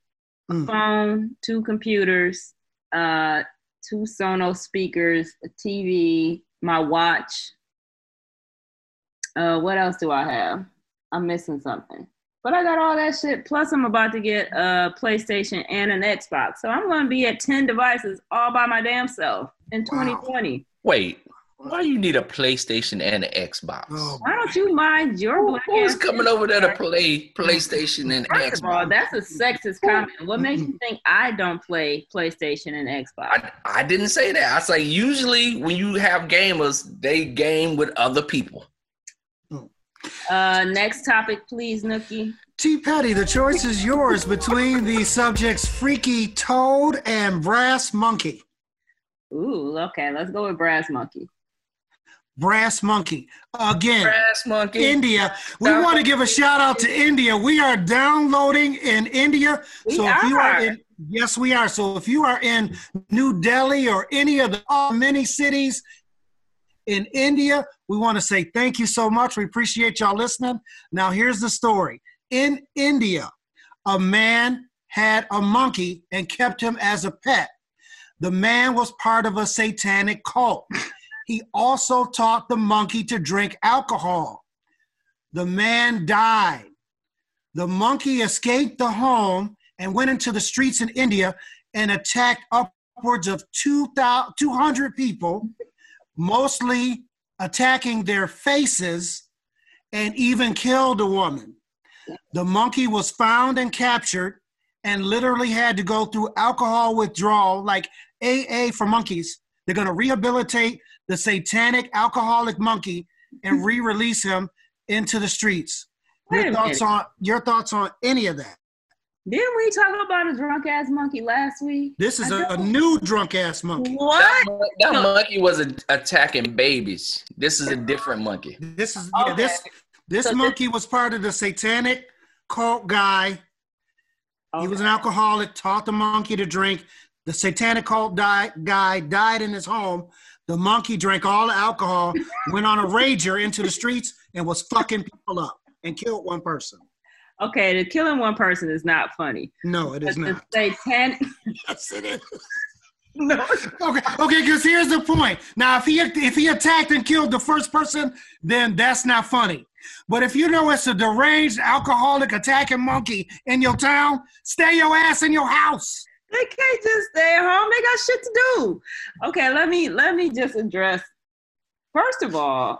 Speaker 3: Mm. phone, two computers, uh, two Sonos speakers, a TV, my watch. Uh, what else do I have? I'm missing something. But I got all that shit. Plus, I'm about to get a PlayStation and an Xbox. So I'm going to be at 10 devices all by my damn self in wow. 2020.
Speaker 4: Wait, why you need a PlayStation and an Xbox?
Speaker 3: Oh, Why don't you mind your black
Speaker 4: Who's coming over there to play PlayStation and
Speaker 3: First
Speaker 4: Xbox? Of all,
Speaker 3: that's a sexist comment. What makes you think I don't play PlayStation and Xbox?
Speaker 4: I, I didn't say that. I say usually when you have gamers, they game with other people.
Speaker 3: Uh, next topic, please, Nookie.
Speaker 1: T. Petty, the choice is yours between the subjects Freaky Toad and Brass Monkey.
Speaker 3: Ooh, okay, let's go with Brass Monkey.
Speaker 1: Brass Monkey. Again,
Speaker 4: Brass Monkey.
Speaker 1: India. We want to give a shout out to India. We are downloading in India.
Speaker 3: We
Speaker 1: so
Speaker 3: are.
Speaker 1: you are in, yes, we are. So if you are in New Delhi or any of the uh, many cities in India, we want to say thank you so much. We appreciate y'all listening. Now, here's the story. In India, a man had a monkey and kept him as a pet. The man was part of a satanic cult. He also taught the monkey to drink alcohol. The man died. The monkey escaped the home and went into the streets in India and attacked upwards of 200 people, mostly attacking their faces and even killed a woman. The monkey was found and captured and literally had to go through alcohol withdrawal, like AA for monkeys. They're going to rehabilitate the satanic alcoholic monkey and re-release him into the streets. Wait your thoughts minute. on your thoughts on any of that?
Speaker 3: Didn't we talk about a drunk ass monkey last week?
Speaker 1: This is a, a, new drunk ass monkey.
Speaker 3: What?
Speaker 4: That, that monkey was a, attacking babies. This is a different monkey.
Speaker 1: This is okay. yeah, this this so monkey this, was part of the satanic cult guy. Okay. He was an alcoholic, taught the monkey to drink. The satanic cult die, guy died in his home. The monkey drank all the alcohol, went on a rager into the streets, and was fucking people up and killed one person.
Speaker 3: Okay, the killing one person is not funny.
Speaker 1: No, it is not.
Speaker 3: Satanic.
Speaker 1: yes, it is. No. Okay. Okay. Because here's the point. Now, if he if he attacked and killed the first person, then that's not funny. But if you know it's a deranged alcoholic attacking monkey in your town, stay your ass in your house.
Speaker 3: They can't just stay at home. They got shit to do. Okay, let me let me just address. First of all,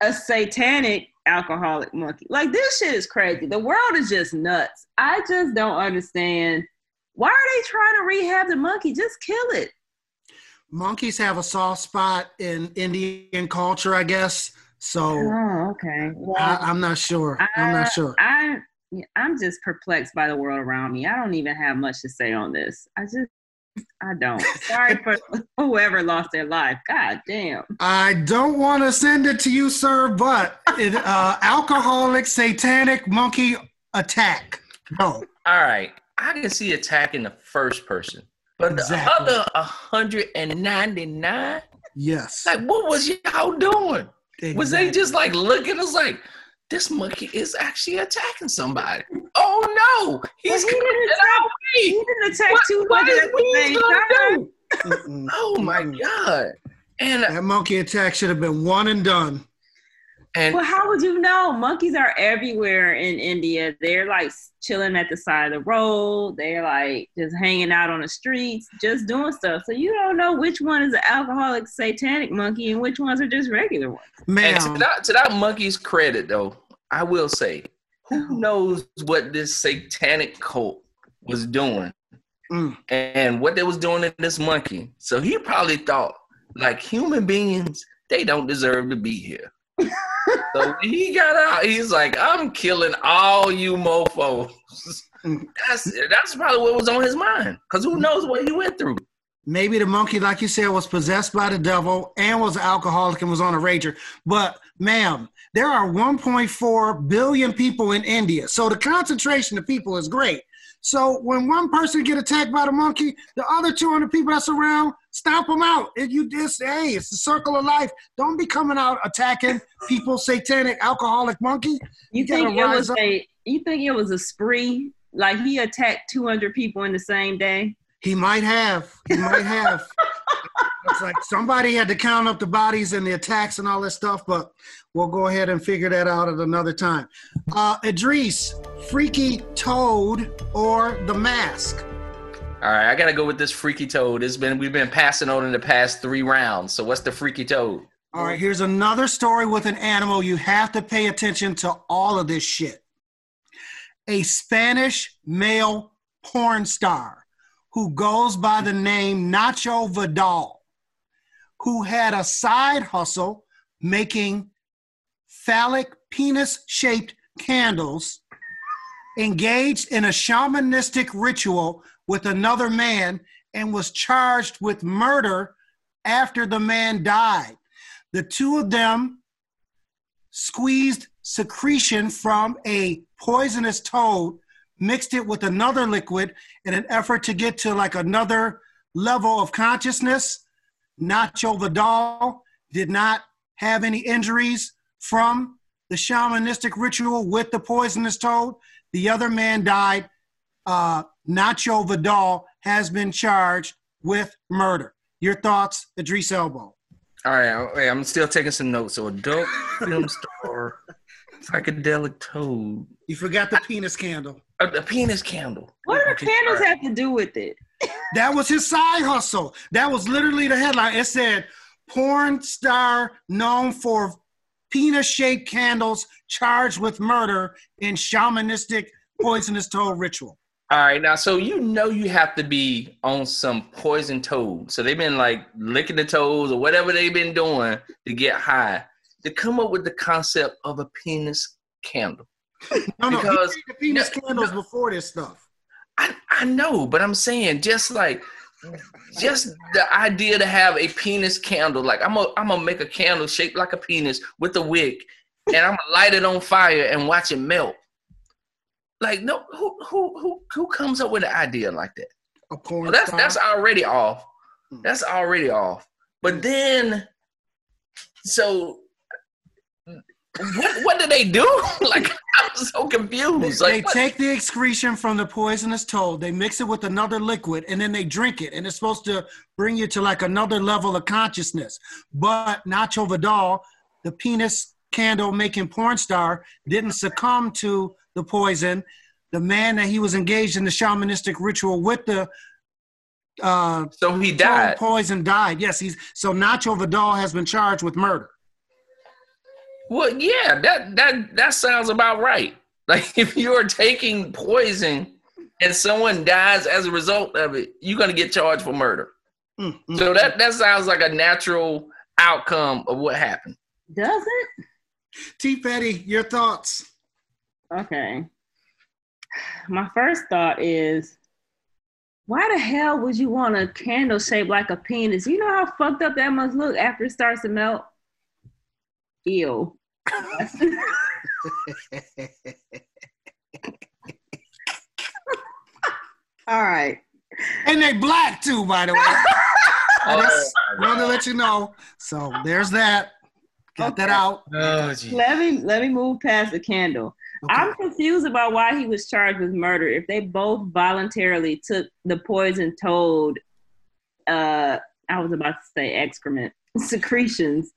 Speaker 3: a satanic alcoholic monkey. Like this shit is crazy. The world is just nuts. I just don't understand. Why are they trying to rehab the monkey? Just kill it.
Speaker 1: Monkeys have a soft spot in Indian culture, I guess. So,
Speaker 3: oh, okay.
Speaker 1: Well, I, am not sure. I, am not sure.
Speaker 3: I I'm just perplexed by the world around me. I don't even have much to say on this. I just, I don't. Sorry for whoever lost their life. God damn.
Speaker 1: I don't want to send it to you, sir, but it, uh, alcoholic satanic monkey attack. No.
Speaker 4: All right, I can see attacking the first person, but
Speaker 1: Exactly.
Speaker 4: the other 199,
Speaker 1: Yes.
Speaker 4: like, what was y'all doing? Was they just like looking? It's like this monkey is actually attacking somebody. Oh no, he's
Speaker 3: But he
Speaker 4: coming
Speaker 3: didn't
Speaker 4: at
Speaker 3: He didn't attack
Speaker 4: What,
Speaker 3: two
Speaker 4: what
Speaker 3: hundred
Speaker 4: is he gonna do? Oh my god! And
Speaker 1: That monkey attack should have been one and done.
Speaker 4: And
Speaker 3: Well, how would you know? Monkeys are everywhere in India. They're like chilling at the side of the road. They're like just hanging out on the streets, just doing stuff. So you don't know which one is an alcoholic satanic monkey and which ones are just regular ones.
Speaker 4: Man, to that, to that monkey's credit, though, I will say, who knows what this satanic cult was doing
Speaker 1: Mm.
Speaker 4: and what they was doing to this monkey? So he probably thought, like human beings, they don't deserve to be here. So he got out, he's like, I'm killing all you mofos. That's that's probably what was on his mind. Cause who knows what he went through.
Speaker 1: maybe the monkey, like you said, was possessed by the devil and was an alcoholic and was on a rager. But, ma'am, there are 1.4 billion people in India. So the concentration of people is great. So when one person get attacked by the monkey, the other 200 people that's around, stomp them out. If you just, hey, it's the circle of life. Don't be coming out attacking people, satanic, alcoholic monkey.
Speaker 3: You
Speaker 1: You
Speaker 3: think it was
Speaker 1: up.
Speaker 3: a you think it was a spree? Like he attacked two hundred people in the same day?
Speaker 1: He might have. He might have. it's like somebody had to count up the bodies and the attacks and all that stuff, but we'll go ahead and figure that out at another time. Uh, Idris, Freaky Toad or The Mask?
Speaker 4: All right, I gotta go with this freaky toad. It's been we've been passing on in the past three rounds. So what's the freaky toad?
Speaker 1: All right, here's another story with an animal. You have to pay attention to all of this shit. A Spanish male porn star who goes by the name Nacho Vidal, who had a side hustle making phallic penis shaped candles, engaged in a shamanistic ritual with another man, and was charged with murder after the man died. The two of them squeezed secretion from a poisonous toad, mixed it with another liquid in an effort to get to like another level of consciousness. Nacho Vidal did not have any injuries from the shamanistic ritual with the poisonous toad. The other man died. Uh, Nacho Vidal has been charged with murder. Your thoughts, Idris Elbow?
Speaker 4: All right, okay, I'm still taking some notes. So adult film star, psychedelic toad,
Speaker 1: You forgot the penis candle.
Speaker 4: uh, the penis candle.
Speaker 3: What do the candles have to do with it?
Speaker 1: That was his side hustle. That was literally the headline. It said, porn star known for penis shaped candles charged with murder in shamanistic poisonous toad ritual.
Speaker 4: All right, now so you know you have to be on some poison toad. So they've been like licking the toes or whatever they've been doing to get high to come up with the concept of a penis candle.
Speaker 1: No, no,
Speaker 4: Because-
Speaker 1: made the penis
Speaker 4: no,
Speaker 1: candles
Speaker 4: no.
Speaker 1: before this stuff.
Speaker 4: I, I know, but I'm saying just like just the idea to have a penis candle, like I'm gonna I'm gonna make a candle shaped like a penis with a wick, and I'm gonna light it on fire and watch it melt. Like no, who who who who comes up with an idea like that?
Speaker 1: A porn
Speaker 4: Well, that's
Speaker 1: star.
Speaker 4: that's already off.
Speaker 1: Hmm.
Speaker 4: That's already off. But then, so what what do they do? like I'm so confused.
Speaker 1: they
Speaker 4: Like what-
Speaker 1: take the excretion from the poisonous toad, they mix it with another liquid, and then they drink it. And it's supposed to bring you to like another level of consciousness. But Nacho Vidal, the penis candle making porn star, didn't succumb to the poison. The man that he was engaged in the shamanistic ritual with the uh,
Speaker 4: so he died.
Speaker 1: poison died. Yes, he's so Nacho Vidal has been charged with murder.
Speaker 4: Well, yeah, that that that sounds about right. Like if you're taking poison and someone dies as a result of it, you're gonna get charged for murder.
Speaker 1: Mm, mm.
Speaker 4: So that that sounds like a natural outcome of what happened.
Speaker 3: Does it?
Speaker 1: T. Petty, your thoughts?
Speaker 3: Okay. My first thought is, why the hell would you want a candle shaped like a penis? You know how fucked up that must look after it starts to melt? Ew. All right.
Speaker 1: And they black too, by the way. I just wanted to let you know. So there's that. Got that out.
Speaker 4: Oh, gee.
Speaker 3: Let me let me move past the candle.
Speaker 1: Okay.
Speaker 3: I'm confused about why he was charged with murder. If they both voluntarily took the poison toad, uh, I was about to say excrement secretions,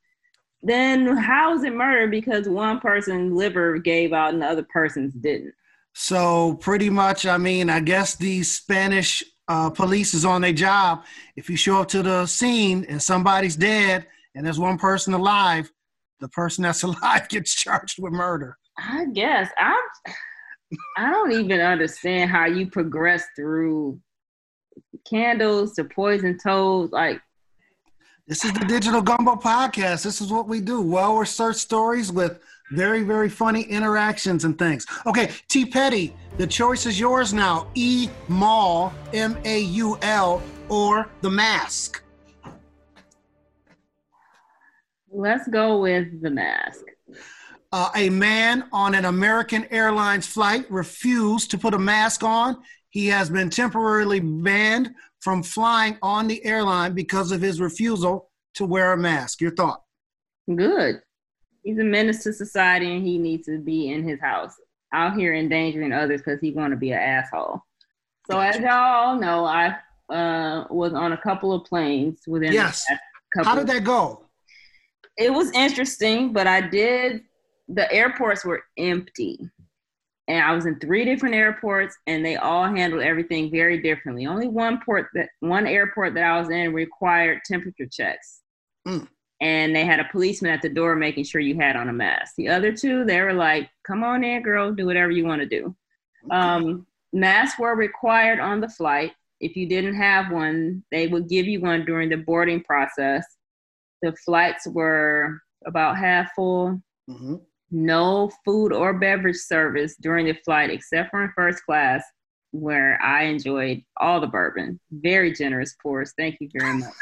Speaker 3: then how is it murder? Because one person's liver gave out and the other person's didn't.
Speaker 1: So pretty much, I mean, I guess the Spanish uh, police is on their job. If you show up to the scene and somebody's dead and there's one person alive, the person that's alive gets charged with murder.
Speaker 3: I guess I'm. I don't even understand how you progress through candles to poison toads. Like
Speaker 1: This is the Digital Gumbo Podcast. This is what we do. Well researched stories with very, very funny interactions and things. Okay, T Petty, the choice is yours now. E Maul, M A U L, or The Mask.
Speaker 3: Let's go with the mask.
Speaker 1: Uh, a man on an American Airlines flight refused to put a mask on. He has been temporarily banned from flying on the airline because of his refusal to wear a mask. Your thought?
Speaker 3: Good. He's a menace to society and he needs to be in his house out here endangering others because he's going to be an asshole. So as y'all know, I uh, was on a couple of planes within
Speaker 1: Yes.
Speaker 3: the last couple
Speaker 1: How did that go?
Speaker 3: It was interesting, but I did the airports were empty. And I was in three different airports and they all handled everything very differently. Only one port that one airport that I was in required temperature checks.
Speaker 1: Mm.
Speaker 3: And they had a policeman at the door making sure you had on a mask. The other two, they were like, come on in, girl, do whatever you want to do. Um, masks were required on the flight. If you didn't have one, they would give you one during the boarding process. The flights were about half full.
Speaker 1: hmm
Speaker 3: No food or beverage service during the flight except for in first class, where I enjoyed all the bourbon. Very generous pours. Thank you very much.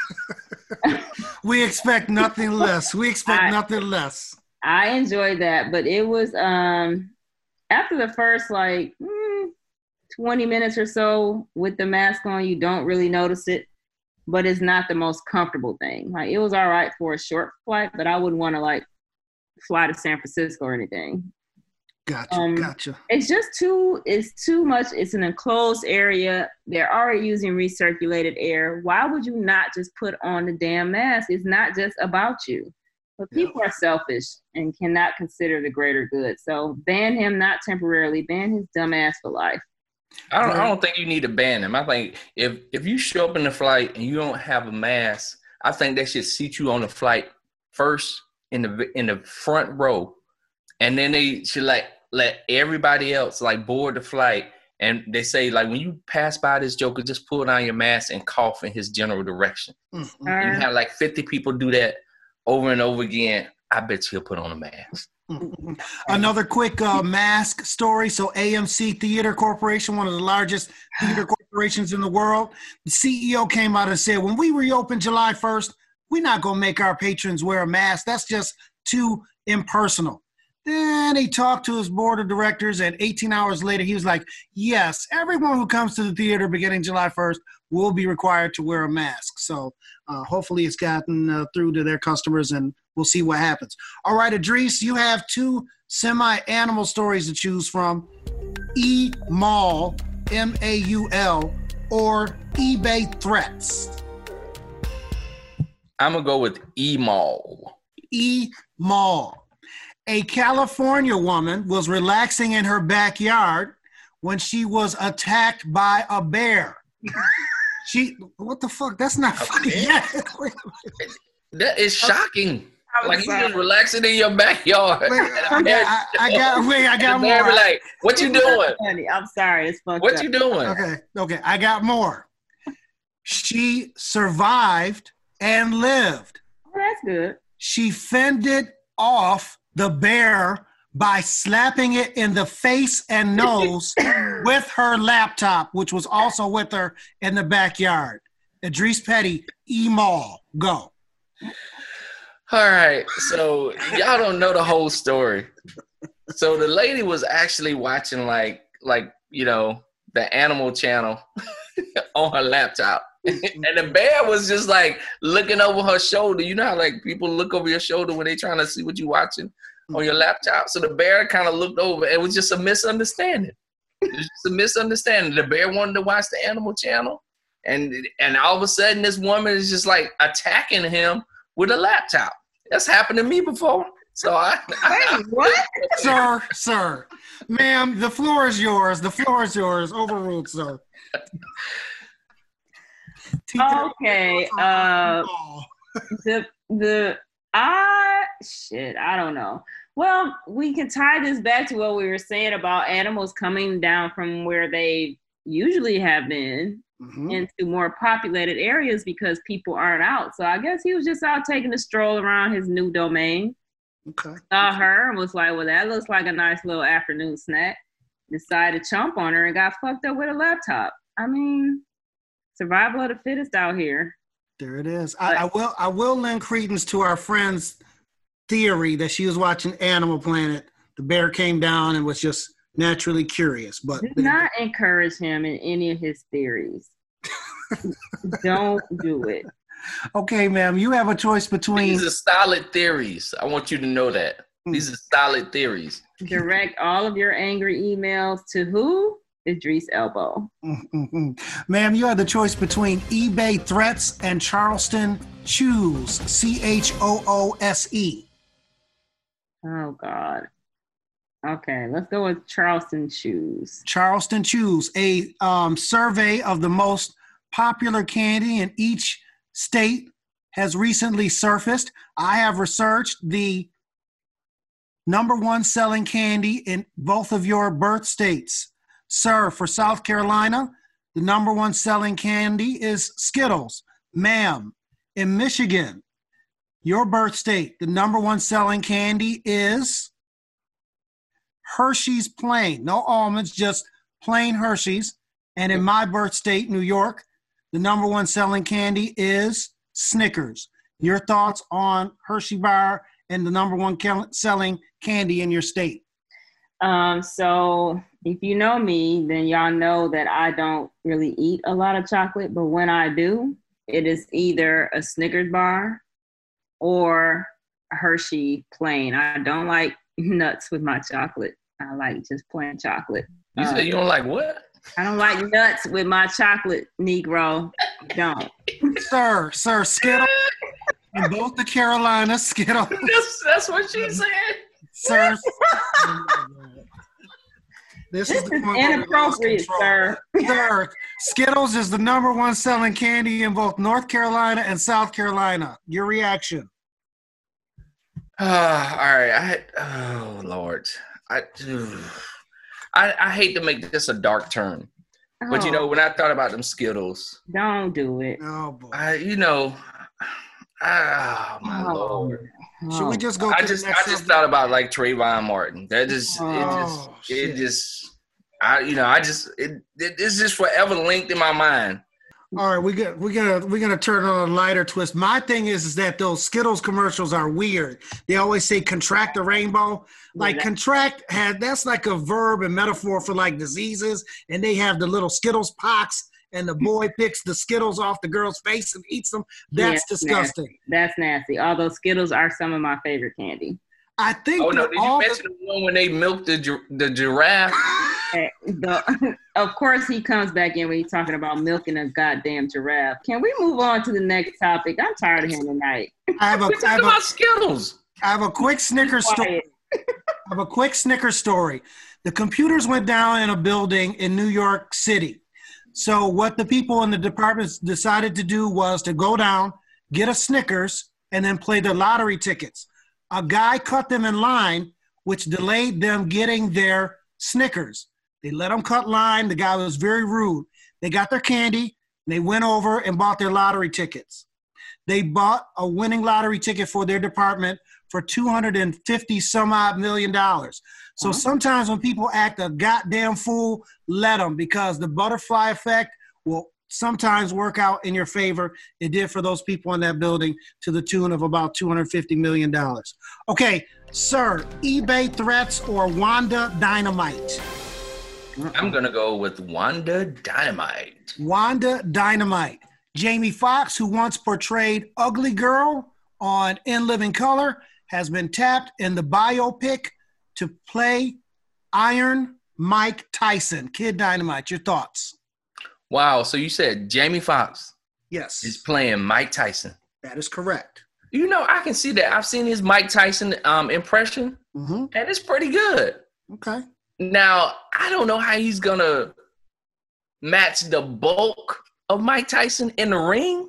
Speaker 1: We expect nothing less. We expect
Speaker 3: I-
Speaker 1: nothing less.
Speaker 3: I enjoyed that, but it was um after the first like mm, 20 minutes or so with the mask on, you don't really notice it, but it's not the most comfortable thing. Like it was all right for a short flight, but I wouldn't want to like fly to San Francisco or anything.
Speaker 1: Gotcha.
Speaker 3: Um,
Speaker 1: gotcha.
Speaker 3: It's just too it's too much. It's an enclosed area. They're already using recirculated air. Why would you not just put on the damn mask? It's not just about you. But
Speaker 1: Yeah.
Speaker 3: people are selfish and cannot consider the greater good. So ban him not temporarily, ban his dumb ass for life.
Speaker 4: I don't. I don't think you need to ban them. I think if if you show up in the flight and you don't have a mask, I think they should seat you on the flight first in the in the front row, and then they should like let everybody else like board the flight. And they say like when you pass by this joker, just pull down your mask and cough in his general direction.
Speaker 1: Mm, mm.
Speaker 4: You have like fifty people do that over and over again. I bet you'll put on a mask.
Speaker 1: Another quick uh, mask story. So, AMC Theater Corporation, one of the largest theater corporations in the world, the CEO came out and said, when we reopen July 1st, we're not going to make our patrons wear a mask. That's just too impersonal. Then he talked to his board of directors, and 18 hours later, he was like, Yes, everyone who comes to the theater beginning July 1st will be required to wear a mask. So, uh, hopefully, it's gotten uh, through to their customers, and we'll see what happens. All right, Idris, you have two semi animal stories to choose from E Mall, M A U L, or eBay threats.
Speaker 4: I'm gonna go with E Mall.
Speaker 1: E Mall. A California woman was relaxing in her backyard when she was attacked by a bear. she, what the fuck? That's not funny. Yeah.
Speaker 4: That is shocking. Like you
Speaker 3: sorry.
Speaker 4: just relaxing in your backyard.
Speaker 1: wait,
Speaker 4: And a
Speaker 1: I, I, I got, wait, I got more.
Speaker 4: be like, "What you doing?
Speaker 3: Funny. I'm sorry. It's fucked
Speaker 4: What
Speaker 3: up.
Speaker 4: you doing?"
Speaker 1: Okay, okay, I got more. She survived and lived.
Speaker 3: Oh, that's good.
Speaker 1: She fended off the bear by slapping it in the face and nose with her laptop, which was also with her in the backyard. Idris Petty, E Mall, go.
Speaker 4: All right, so y'all don't know the whole story. So the lady was actually watching like like you know the Animal Channel on her laptop, and the bear was just like looking over her shoulder. You know how like people look over your shoulder when they trying to see what you watching on mm-hmm. your laptop. So the bear kind of looked over. It was just a misunderstanding. It was just a misunderstanding. The bear wanted to watch the Animal Channel, and and all of a sudden this woman is just like attacking him with a laptop. That's happened to me before. So I,
Speaker 3: Wait, what?
Speaker 1: sir, sir, ma'am, the floor is yours. The floor is yours. Overruled, sir.
Speaker 3: Okay. Uh, the the I shit. I don't know. Well, we can tie this back to what we were saying about animals coming down from where they usually have been
Speaker 1: Mhm.
Speaker 3: into more populated areas because people aren't out. So I guess he was just out taking a stroll around his new domain.
Speaker 1: Okay.
Speaker 3: Saw her and was like, "Well, that looks like a nice little afternoon snack." Decided to chomp on her and got fucked up with a laptop. I mean, survival of the fittest out here.
Speaker 1: There it is. I, I will. I will lend credence to our friend's theory that she was watching Animal Planet. The bear came down and was just naturally curious. But
Speaker 3: Do not encourage him in any of his theories. Don't do it.
Speaker 1: okay, ma'am, you have a choice between.
Speaker 4: these are solid theories. I want you to know that hmm. these are solid theories.
Speaker 3: Direct all of your angry emails to who? Idris Elbow.
Speaker 1: Ma'am, you have the choice between eBay threats and Charleston Choose. C H O O S E.
Speaker 3: Oh God. Okay, let's go with Charleston shoes.
Speaker 1: Charleston Choose, a um, survey of the most popular candy in each state has recently surfaced. I have researched the number one selling candy in both of your birth states. Sir, for South Carolina, the number one selling candy is Skittles. Ma'am, in Michigan, your birth state, the number one selling candy is Hershey's plain, no almonds, just plain Hershey's. And in my birth state, New York, the number one selling candy is Snickers. Your thoughts on Hershey bar and the number one selling candy in your state?
Speaker 3: Um, so if you know me, then y'all know that I don't really eat a lot of chocolate, but when I do, it is either a Snickers bar or a Hershey plain. I don't like nuts with my chocolate. I like just plain chocolate.
Speaker 4: You
Speaker 3: Uh,
Speaker 4: said you don't like what?
Speaker 3: I don't like nuts with my chocolate, Negro. Don't.
Speaker 1: Sir, sir, Skittles. In both the Carolinas, Skittles.
Speaker 4: That's, that's what she said.
Speaker 1: Sir. This
Speaker 3: This
Speaker 1: is the
Speaker 3: is
Speaker 1: point where we lost
Speaker 3: inappropriate, sir.
Speaker 1: Sir, Skittles is the number one selling candy in both North Carolina and South Carolina. Your reaction?
Speaker 4: Uh, all right. I oh Lord. I, I I hate to make this a dark turn, but you
Speaker 3: Oh,
Speaker 4: know when I thought about them Skittles,
Speaker 3: don't do it.
Speaker 1: Oh boy.
Speaker 4: I you know, ah my
Speaker 3: Oh.
Speaker 4: lord.
Speaker 1: Should we
Speaker 3: Oh.
Speaker 1: just go?
Speaker 4: I just
Speaker 1: the
Speaker 4: I just
Speaker 1: subject?
Speaker 4: thought about like Trayvon Martin. That just it
Speaker 1: Oh,
Speaker 4: just
Speaker 1: shit.
Speaker 4: it just I you know I just it, it it's just forever linked in my mind.
Speaker 1: All right, we got we're gonna we're gonna turn on a lighter twist. My thing is, is that those Skittles commercials are weird. They always say contract the rainbow. Like
Speaker 3: Yeah.
Speaker 1: contract had that's like a verb and metaphor for like diseases, and they have the little Skittles pox, and the boy picks the Skittles off the girl's face and eats them. That's
Speaker 3: Yeah,
Speaker 1: disgusting.
Speaker 3: That's nasty. Although Skittles are some of my favorite candy.
Speaker 1: I think
Speaker 4: Oh no, did you
Speaker 1: all the-
Speaker 4: mention the one when they milked the gi- the giraffe?
Speaker 3: Eh, the- of course, he comes back in when he's talking about milking a goddamn giraffe. Can we move on to the next topic? I'm tired of him tonight.
Speaker 1: I have a
Speaker 4: We
Speaker 1: I
Speaker 4: talking
Speaker 1: have a,
Speaker 4: about Skittles.
Speaker 1: I have a quick Snickers story. I have a quick Snickers story. The computers went down in a building in New York City. So what the people in the departments decided to do was to go down, get a Snickers, and then play the lottery tickets. A guy cut them in line, which delayed them getting their Snickers. They let them cut line. The guy was very rude. They got their candy. They went over and bought their lottery tickets. They bought a winning lottery ticket for their department for 250 some odd million dollars. So uh-huh. sometimes when people act a goddamn fool, let them because the butterfly effect will sometimes work out in your favor. It did for those people in that building to the tune of about 250 million dollars. Okay, sir, eBay threats or Wanda Dynamite?
Speaker 4: I'm gonna go with Wanda Dynamite.
Speaker 1: Wanda Dynamite. Jamie Foxx, who once portrayed Ugly Girl on In Living Color, has been tapped in the biopic to play Iron Mike Tyson. Kid Dynamite, your thoughts?
Speaker 4: Wow. So you said Jamie Foxx
Speaker 1: Yes,
Speaker 4: is playing Mike Tyson.
Speaker 1: that is correct.
Speaker 4: You know, I can see that. I've seen his Mike Tyson um, impression,
Speaker 1: hmm
Speaker 4: and it's pretty good.
Speaker 1: Okay.
Speaker 4: Now, I don't know how he's gonna match the bulk of Mike Tyson in the ring.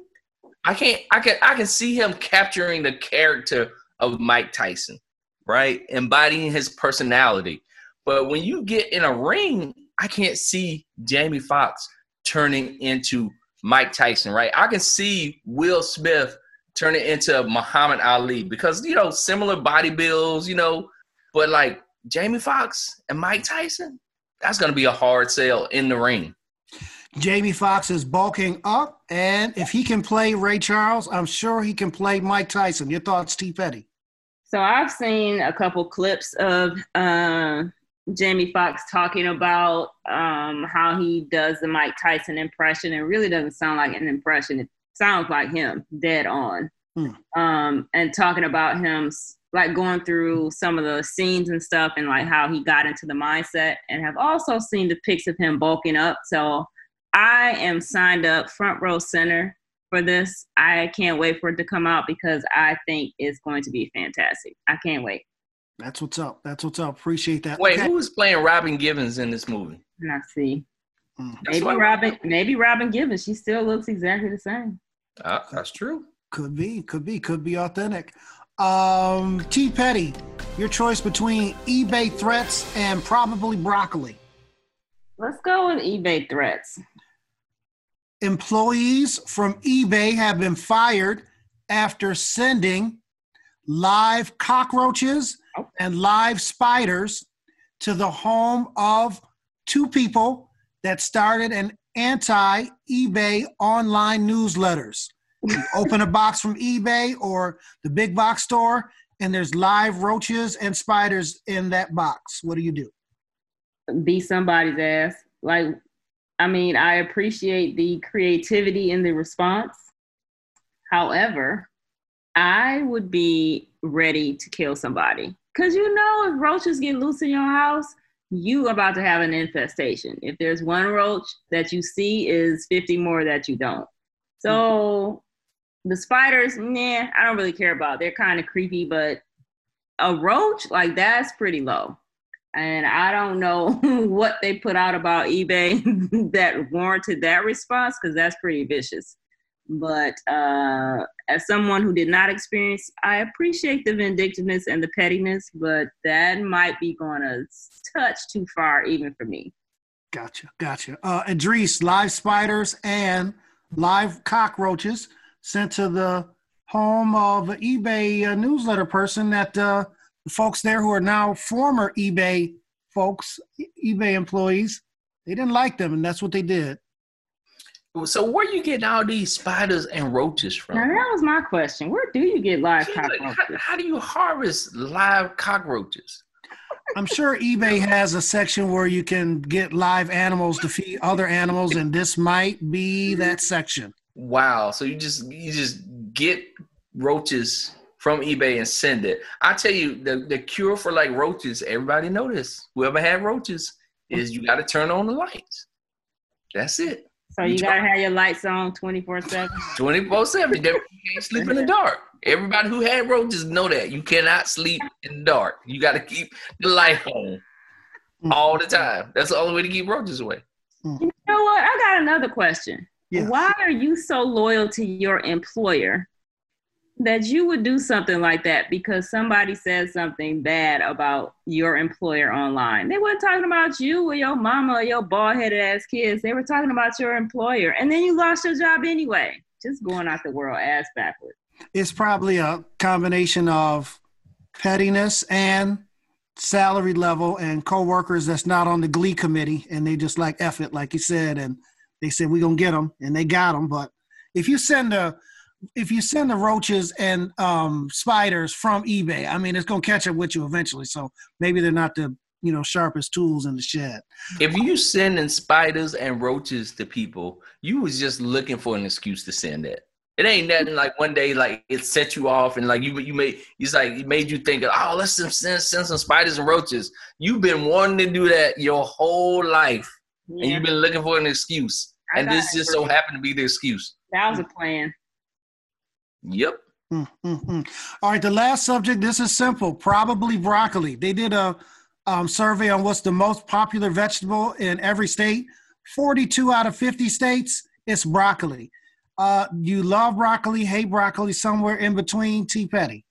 Speaker 4: I can't. I can. I can see him capturing the character of Mike Tyson, right, embodying his personality. But when you get in a ring, I can't see Jamie Foxx turning into Mike Tyson, right? I can see Will Smith turning into Muhammad Ali because you know similar body builds, you know, but like Jamie Foxx and Mike Tyson, that's gonna be a hard sell in the ring.
Speaker 1: Jamie Foxx is bulking up, and if he can play Ray Charles, I'm sure he can play Mike Tyson. Your thoughts, T. Petty?
Speaker 3: So I've seen a couple clips of uh, Jamie Foxx talking about um, how he does the Mike Tyson impression. It really doesn't sound like an impression. It sounds like him, dead on.
Speaker 1: Hmm.
Speaker 3: Um, and talking about him, like going through some of the scenes and stuff, and like how he got into the mindset. And have also seen the pics of him bulking up. So I am signed up front row center for this. I can't wait for it to come out because I think it's going to be fantastic. I can't wait.
Speaker 1: That's what's up. That's what's up. Appreciate that.
Speaker 4: Wait,
Speaker 1: Okay.
Speaker 4: who is playing Robin Givens in this movie?
Speaker 3: And I see.
Speaker 1: Mm.
Speaker 3: Maybe
Speaker 4: what-
Speaker 3: Robin. Maybe Robin Givens. She still looks exactly the same.
Speaker 4: Uh, that's true.
Speaker 1: Could be, could be, could be authentic. Um, T. Petty, your choice between eBay threats and probably broccoli.
Speaker 3: Let's go with eBay threats.
Speaker 1: Employees from eBay have been fired after sending live cockroaches oh. and live spiders to the home of two people that started an anti eBay online newsletters. You open a box from eBay or the big box store, and there's live roaches and spiders in that box. What do you do?
Speaker 3: Be somebody's ass. Like, I mean, I appreciate the creativity in the response. However, I would be ready to kill somebody. Cause you know if roaches get loose in your house, you about to have an infestation. If there's one roach that you see is 50 more that you don't. So the spiders, nah, I don't really care about. They're kind of creepy, but a roach, like that's pretty low. And I don't know what they put out about eBay that warranted that response because that's pretty vicious. But uh, as someone who did not experience, I appreciate the vindictiveness and the pettiness, but that might be going a touch too far even for me.
Speaker 1: Gotcha, gotcha. Uh, Idris, live spiders and live cockroaches sent to the home of eBay uh, newsletter person that uh, folks there who are now former eBay folks, eBay employees, they didn't like them, and that's what they did.
Speaker 4: So where you getting all these spiders and roaches
Speaker 3: Now
Speaker 4: from?
Speaker 3: that was my question. Where do you get live
Speaker 4: Like, how,
Speaker 3: cockroaches?
Speaker 4: how do you harvest live cockroaches?
Speaker 1: I'm sure eBay has a section where you can get live animals to feed other animals, and this might be that section.
Speaker 4: Wow. So you just you just get roaches from eBay and send it. I tell you, the, the cure for like roaches, everybody know this. Whoever had roaches is you gotta turn on the lights. That's it.
Speaker 3: So you gotta have your lights on 24 7.
Speaker 4: 24 7. You can't sleep in the dark. Everybody who had roaches know that. You cannot sleep in the dark. You got to keep the light on mm. all the time. That's the only way to keep roaches away. Mm.
Speaker 3: You know what? I got another question.
Speaker 1: Yeah.
Speaker 3: Why are you so loyal to your employer that you would do something like that because somebody said something bad about your employer online? They weren't talking about you or your mama or your bald headed ass kids. They were talking about your employer. And then you lost your job anyway. just going out the world ass backwards.
Speaker 1: It's probably a combination of pettiness and salary level and coworkers that's not on the glee committee and they just like F it, like you said, and they said we're gonna get them and they got them. But if you send a if you send the roaches and um, spiders from eBay, I mean, it's gonna catch up with you eventually. So maybe they're not the you know sharpest tools in the shed.
Speaker 4: If you sending spiders and roaches to people, you was just looking for an excuse to send it. It ain't nothing like one day like it set you off and like you you made it's like it made you think oh let's send, send some spiders and roaches. You've been wanting to do that your whole life, yeah. and you've been looking for an excuse, I and this just so happened to be the excuse.
Speaker 3: That was a plan.
Speaker 4: Yep.
Speaker 1: Mm-hmm. All right, the last subject. This is simple. Probably broccoli. They did a um, survey on what's the most popular vegetable in every state. Forty-two out of fifty states, it's broccoli. Uh, you love broccoli, hate broccoli, somewhere in between. T. Petty.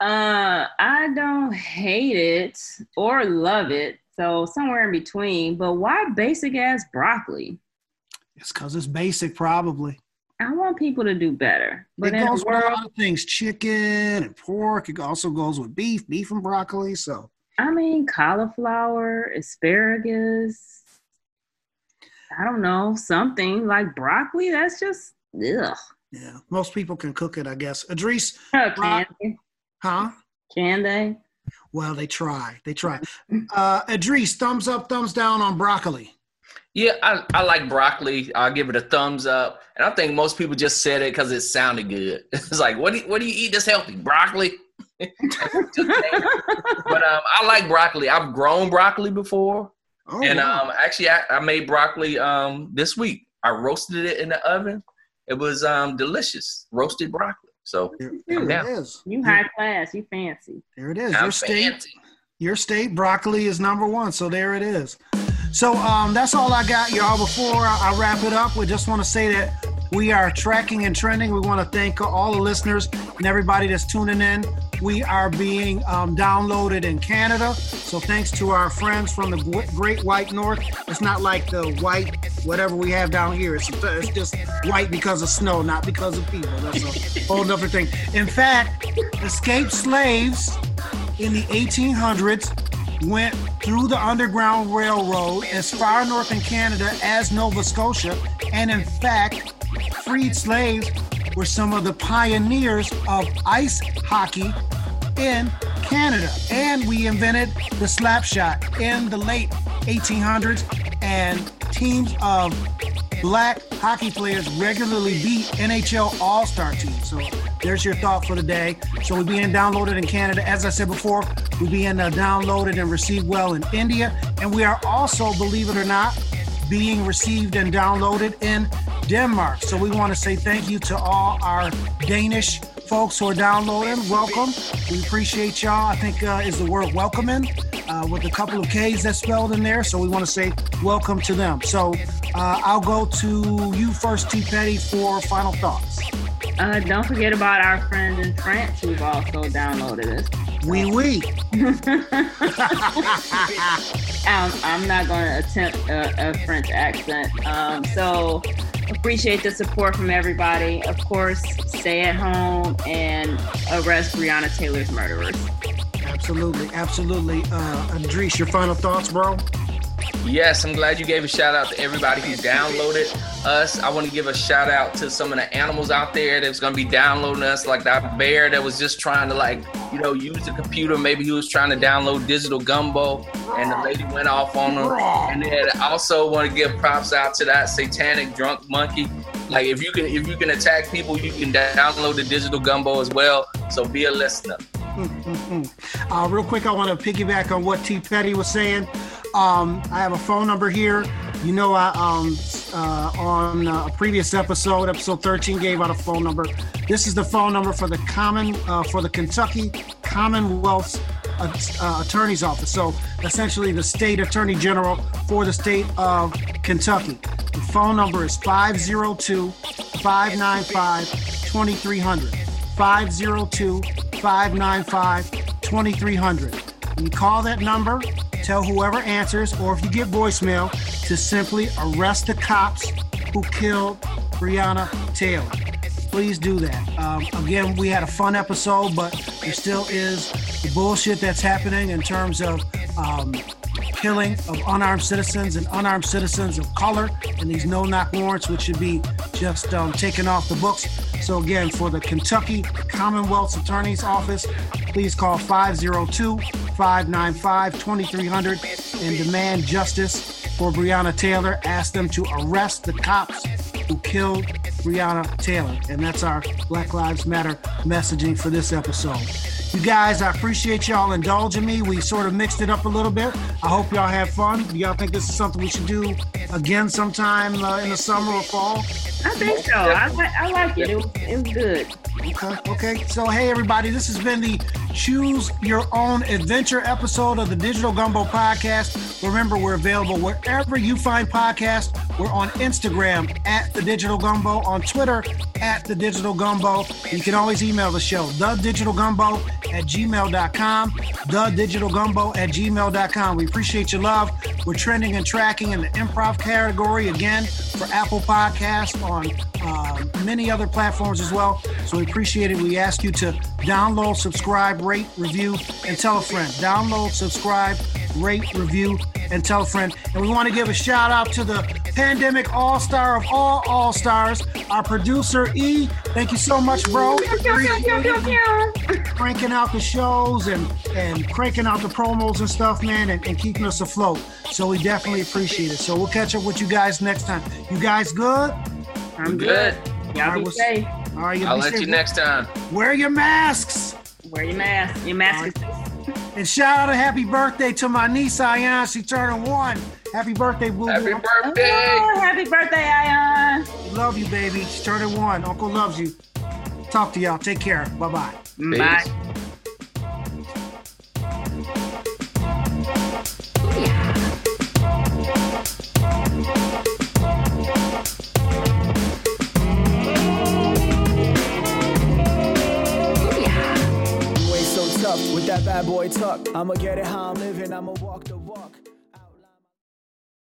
Speaker 3: Uh, I don't hate it or love it, so somewhere in between. But why basic ass broccoli?
Speaker 1: It's because it's basic, probably.
Speaker 3: I want people to do better.
Speaker 1: But it goes world, with a lot of things: chicken and pork. It also goes with beef, beef and broccoli. So
Speaker 3: I mean, cauliflower, asparagus. I don't know something like broccoli. That's just ugh.
Speaker 1: Yeah, most people can cook it, I guess. Idris,
Speaker 3: can they?
Speaker 1: Huh?
Speaker 3: Can they?
Speaker 1: Well, they try. They try. Uh, Idris, thumbs up, thumbs down on broccoli.
Speaker 4: Yeah, I, I like broccoli. I'll give it a thumbs up. And I think most people just said it because it sounded good. It's like, what do you, what do you eat that's healthy? Broccoli. but um, I like broccoli. I've grown broccoli before, oh, and wow. um, actually, I, I, made broccoli um, this week. I roasted it in the oven. It was um, delicious, roasted broccoli. So
Speaker 1: there, there it is.
Speaker 3: You high class. You fancy.
Speaker 1: There it is. I'm your state. Fancy. Your state broccoli is number one. So there it is. So um, that's all I got, y'all. Before I, wrap it up, we just want to say that we are tracking and trending. We want to thank all the listeners and everybody that's tuning in. We are being um, downloaded in Canada. So thanks to our friends from the Great White North. It's not like the white whatever we have down here. It's, it's just white because of snow, not because of people. That's a whole other thing. In fact, escaped slaves in the 1800s went through the Underground Railroad as far north in Canada as Nova Scotia, and in fact, freed slaves were some of the pioneers of ice hockey in Canada. And we invented the slap shot in the late 1800s, and teams of black hockey players regularly beat NHL All Star teams. So there's your thought for the day. So we're being downloaded in Canada. As I said before, we're being uh, downloaded and received well in India. And we are also, believe it or not, being received and downloaded in Denmark. So we want to say thank you to all our Danish folks who are downloading. Welcome. We appreciate y'all. I think uh, is the word welcoming uh, with a couple of K's that's spelled in there. So we want to say welcome to them. So uh, I'll go to you first, T. Petty, for final thoughts.
Speaker 3: Uh, don't forget about our friends in France who've also downloaded us.
Speaker 1: Oui, oui.
Speaker 3: um, I'm not going to attempt a, a, French accent. Um, so appreciate the support from everybody. Of course, stay at home and arrest Breonna Taylor's murderers.
Speaker 1: Absolutely, absolutely. Uh, Idris, your final thoughts, bro?
Speaker 4: Yes, I'm glad you gave a shout out to everybody who downloaded us. I want to give a shout out to some of the animals out there that's going to be downloading us, like that bear that was just trying to like, you know, use the computer. Maybe he was trying to download digital gumbo, and the lady went off on him. And then I also want to give props out to that satanic drunk monkey. Like if you can, if you can attack people, you can download the digital gumbo as well. So be a listener.
Speaker 1: Uh, real quick, I want to piggyback on what T. Petty was saying. Um, I have a phone number here. You know, I um, uh, on a previous episode, episode 13, gave out a phone number. This is the phone number for the common uh, for the Kentucky Commonwealth uh, uh Attorney's Office. So essentially, the state attorney general for the state of Kentucky. The phone number is 502 595 2300. 502 595 2300. You call that number, tell whoever answers, or if you get voicemail, to simply arrest the cops who killed Breonna Taylor. Please do that. Um, again, we had a fun episode, but there still is the bullshit that's happening in terms of um, killing of unarmed citizens and unarmed citizens of color and these no knock warrants, which should be just um, taken off the books. So, again, for the Kentucky Commonwealth's Attorney's Office, please call 502 595 2300 and demand justice for Breonna Taylor. Ask them to arrest the cops who killed Breonna Taylor. And that's our Black Lives Matter messaging for this episode. You guys, I appreciate y'all indulging me. We sort of mixed it up a little bit. I hope y'all have fun. Do y'all think this is something we should do again sometime uh, in the summer or fall?
Speaker 3: I think so. I, I like it. It was, it was good.
Speaker 1: Okay. Okay. So, hey, everybody, this has been the Choose Your Own Adventure episode of the Digital Gumbo Podcast. Remember, we're available wherever you find podcasts. We're on Instagram at the Digital Gumbo, on Twitter at the Digital Gumbo. You can always email the show, the Digital Gumbo at gmail.com, the Digital Gumbo at gmail.com. We appreciate your love. We're trending and tracking in the improv category again for Apple Podcasts on uh, many other platforms as well. So we appreciate it. We ask you to download, subscribe, rate, review, and tell a friend. Download, subscribe, rate, review, and tell a friend. And we want to give a shout out to the pandemic all star of all all stars, our producer E. Thank you so much, bro. Cranking out the shows and and cranking out the promos and stuff, man, and, and keeping us afloat. So we definitely appreciate it. So we'll catch up with you guys next time. You guys good?
Speaker 3: I'm
Speaker 4: Good.
Speaker 3: good. Y'all be
Speaker 1: we'll-
Speaker 3: safe.
Speaker 1: All right,
Speaker 4: I'll
Speaker 1: be
Speaker 4: let
Speaker 1: safe.
Speaker 4: you next time.
Speaker 1: Wear your masks.
Speaker 3: Wear your mask. Your mask is
Speaker 1: And shout out a happy birthday to my niece Ayan. She turning one. Happy birthday, Boo
Speaker 4: Happy
Speaker 1: Boo.
Speaker 4: birthday.
Speaker 3: Oh, happy birthday, Ion.
Speaker 1: Love you, baby. She's turning one. Uncle loves you. Talk to y'all. Take care. Bye bye.
Speaker 3: Bye.
Speaker 5: Bad boy tuck. I'ma get it how I'm living, I'ma walk the.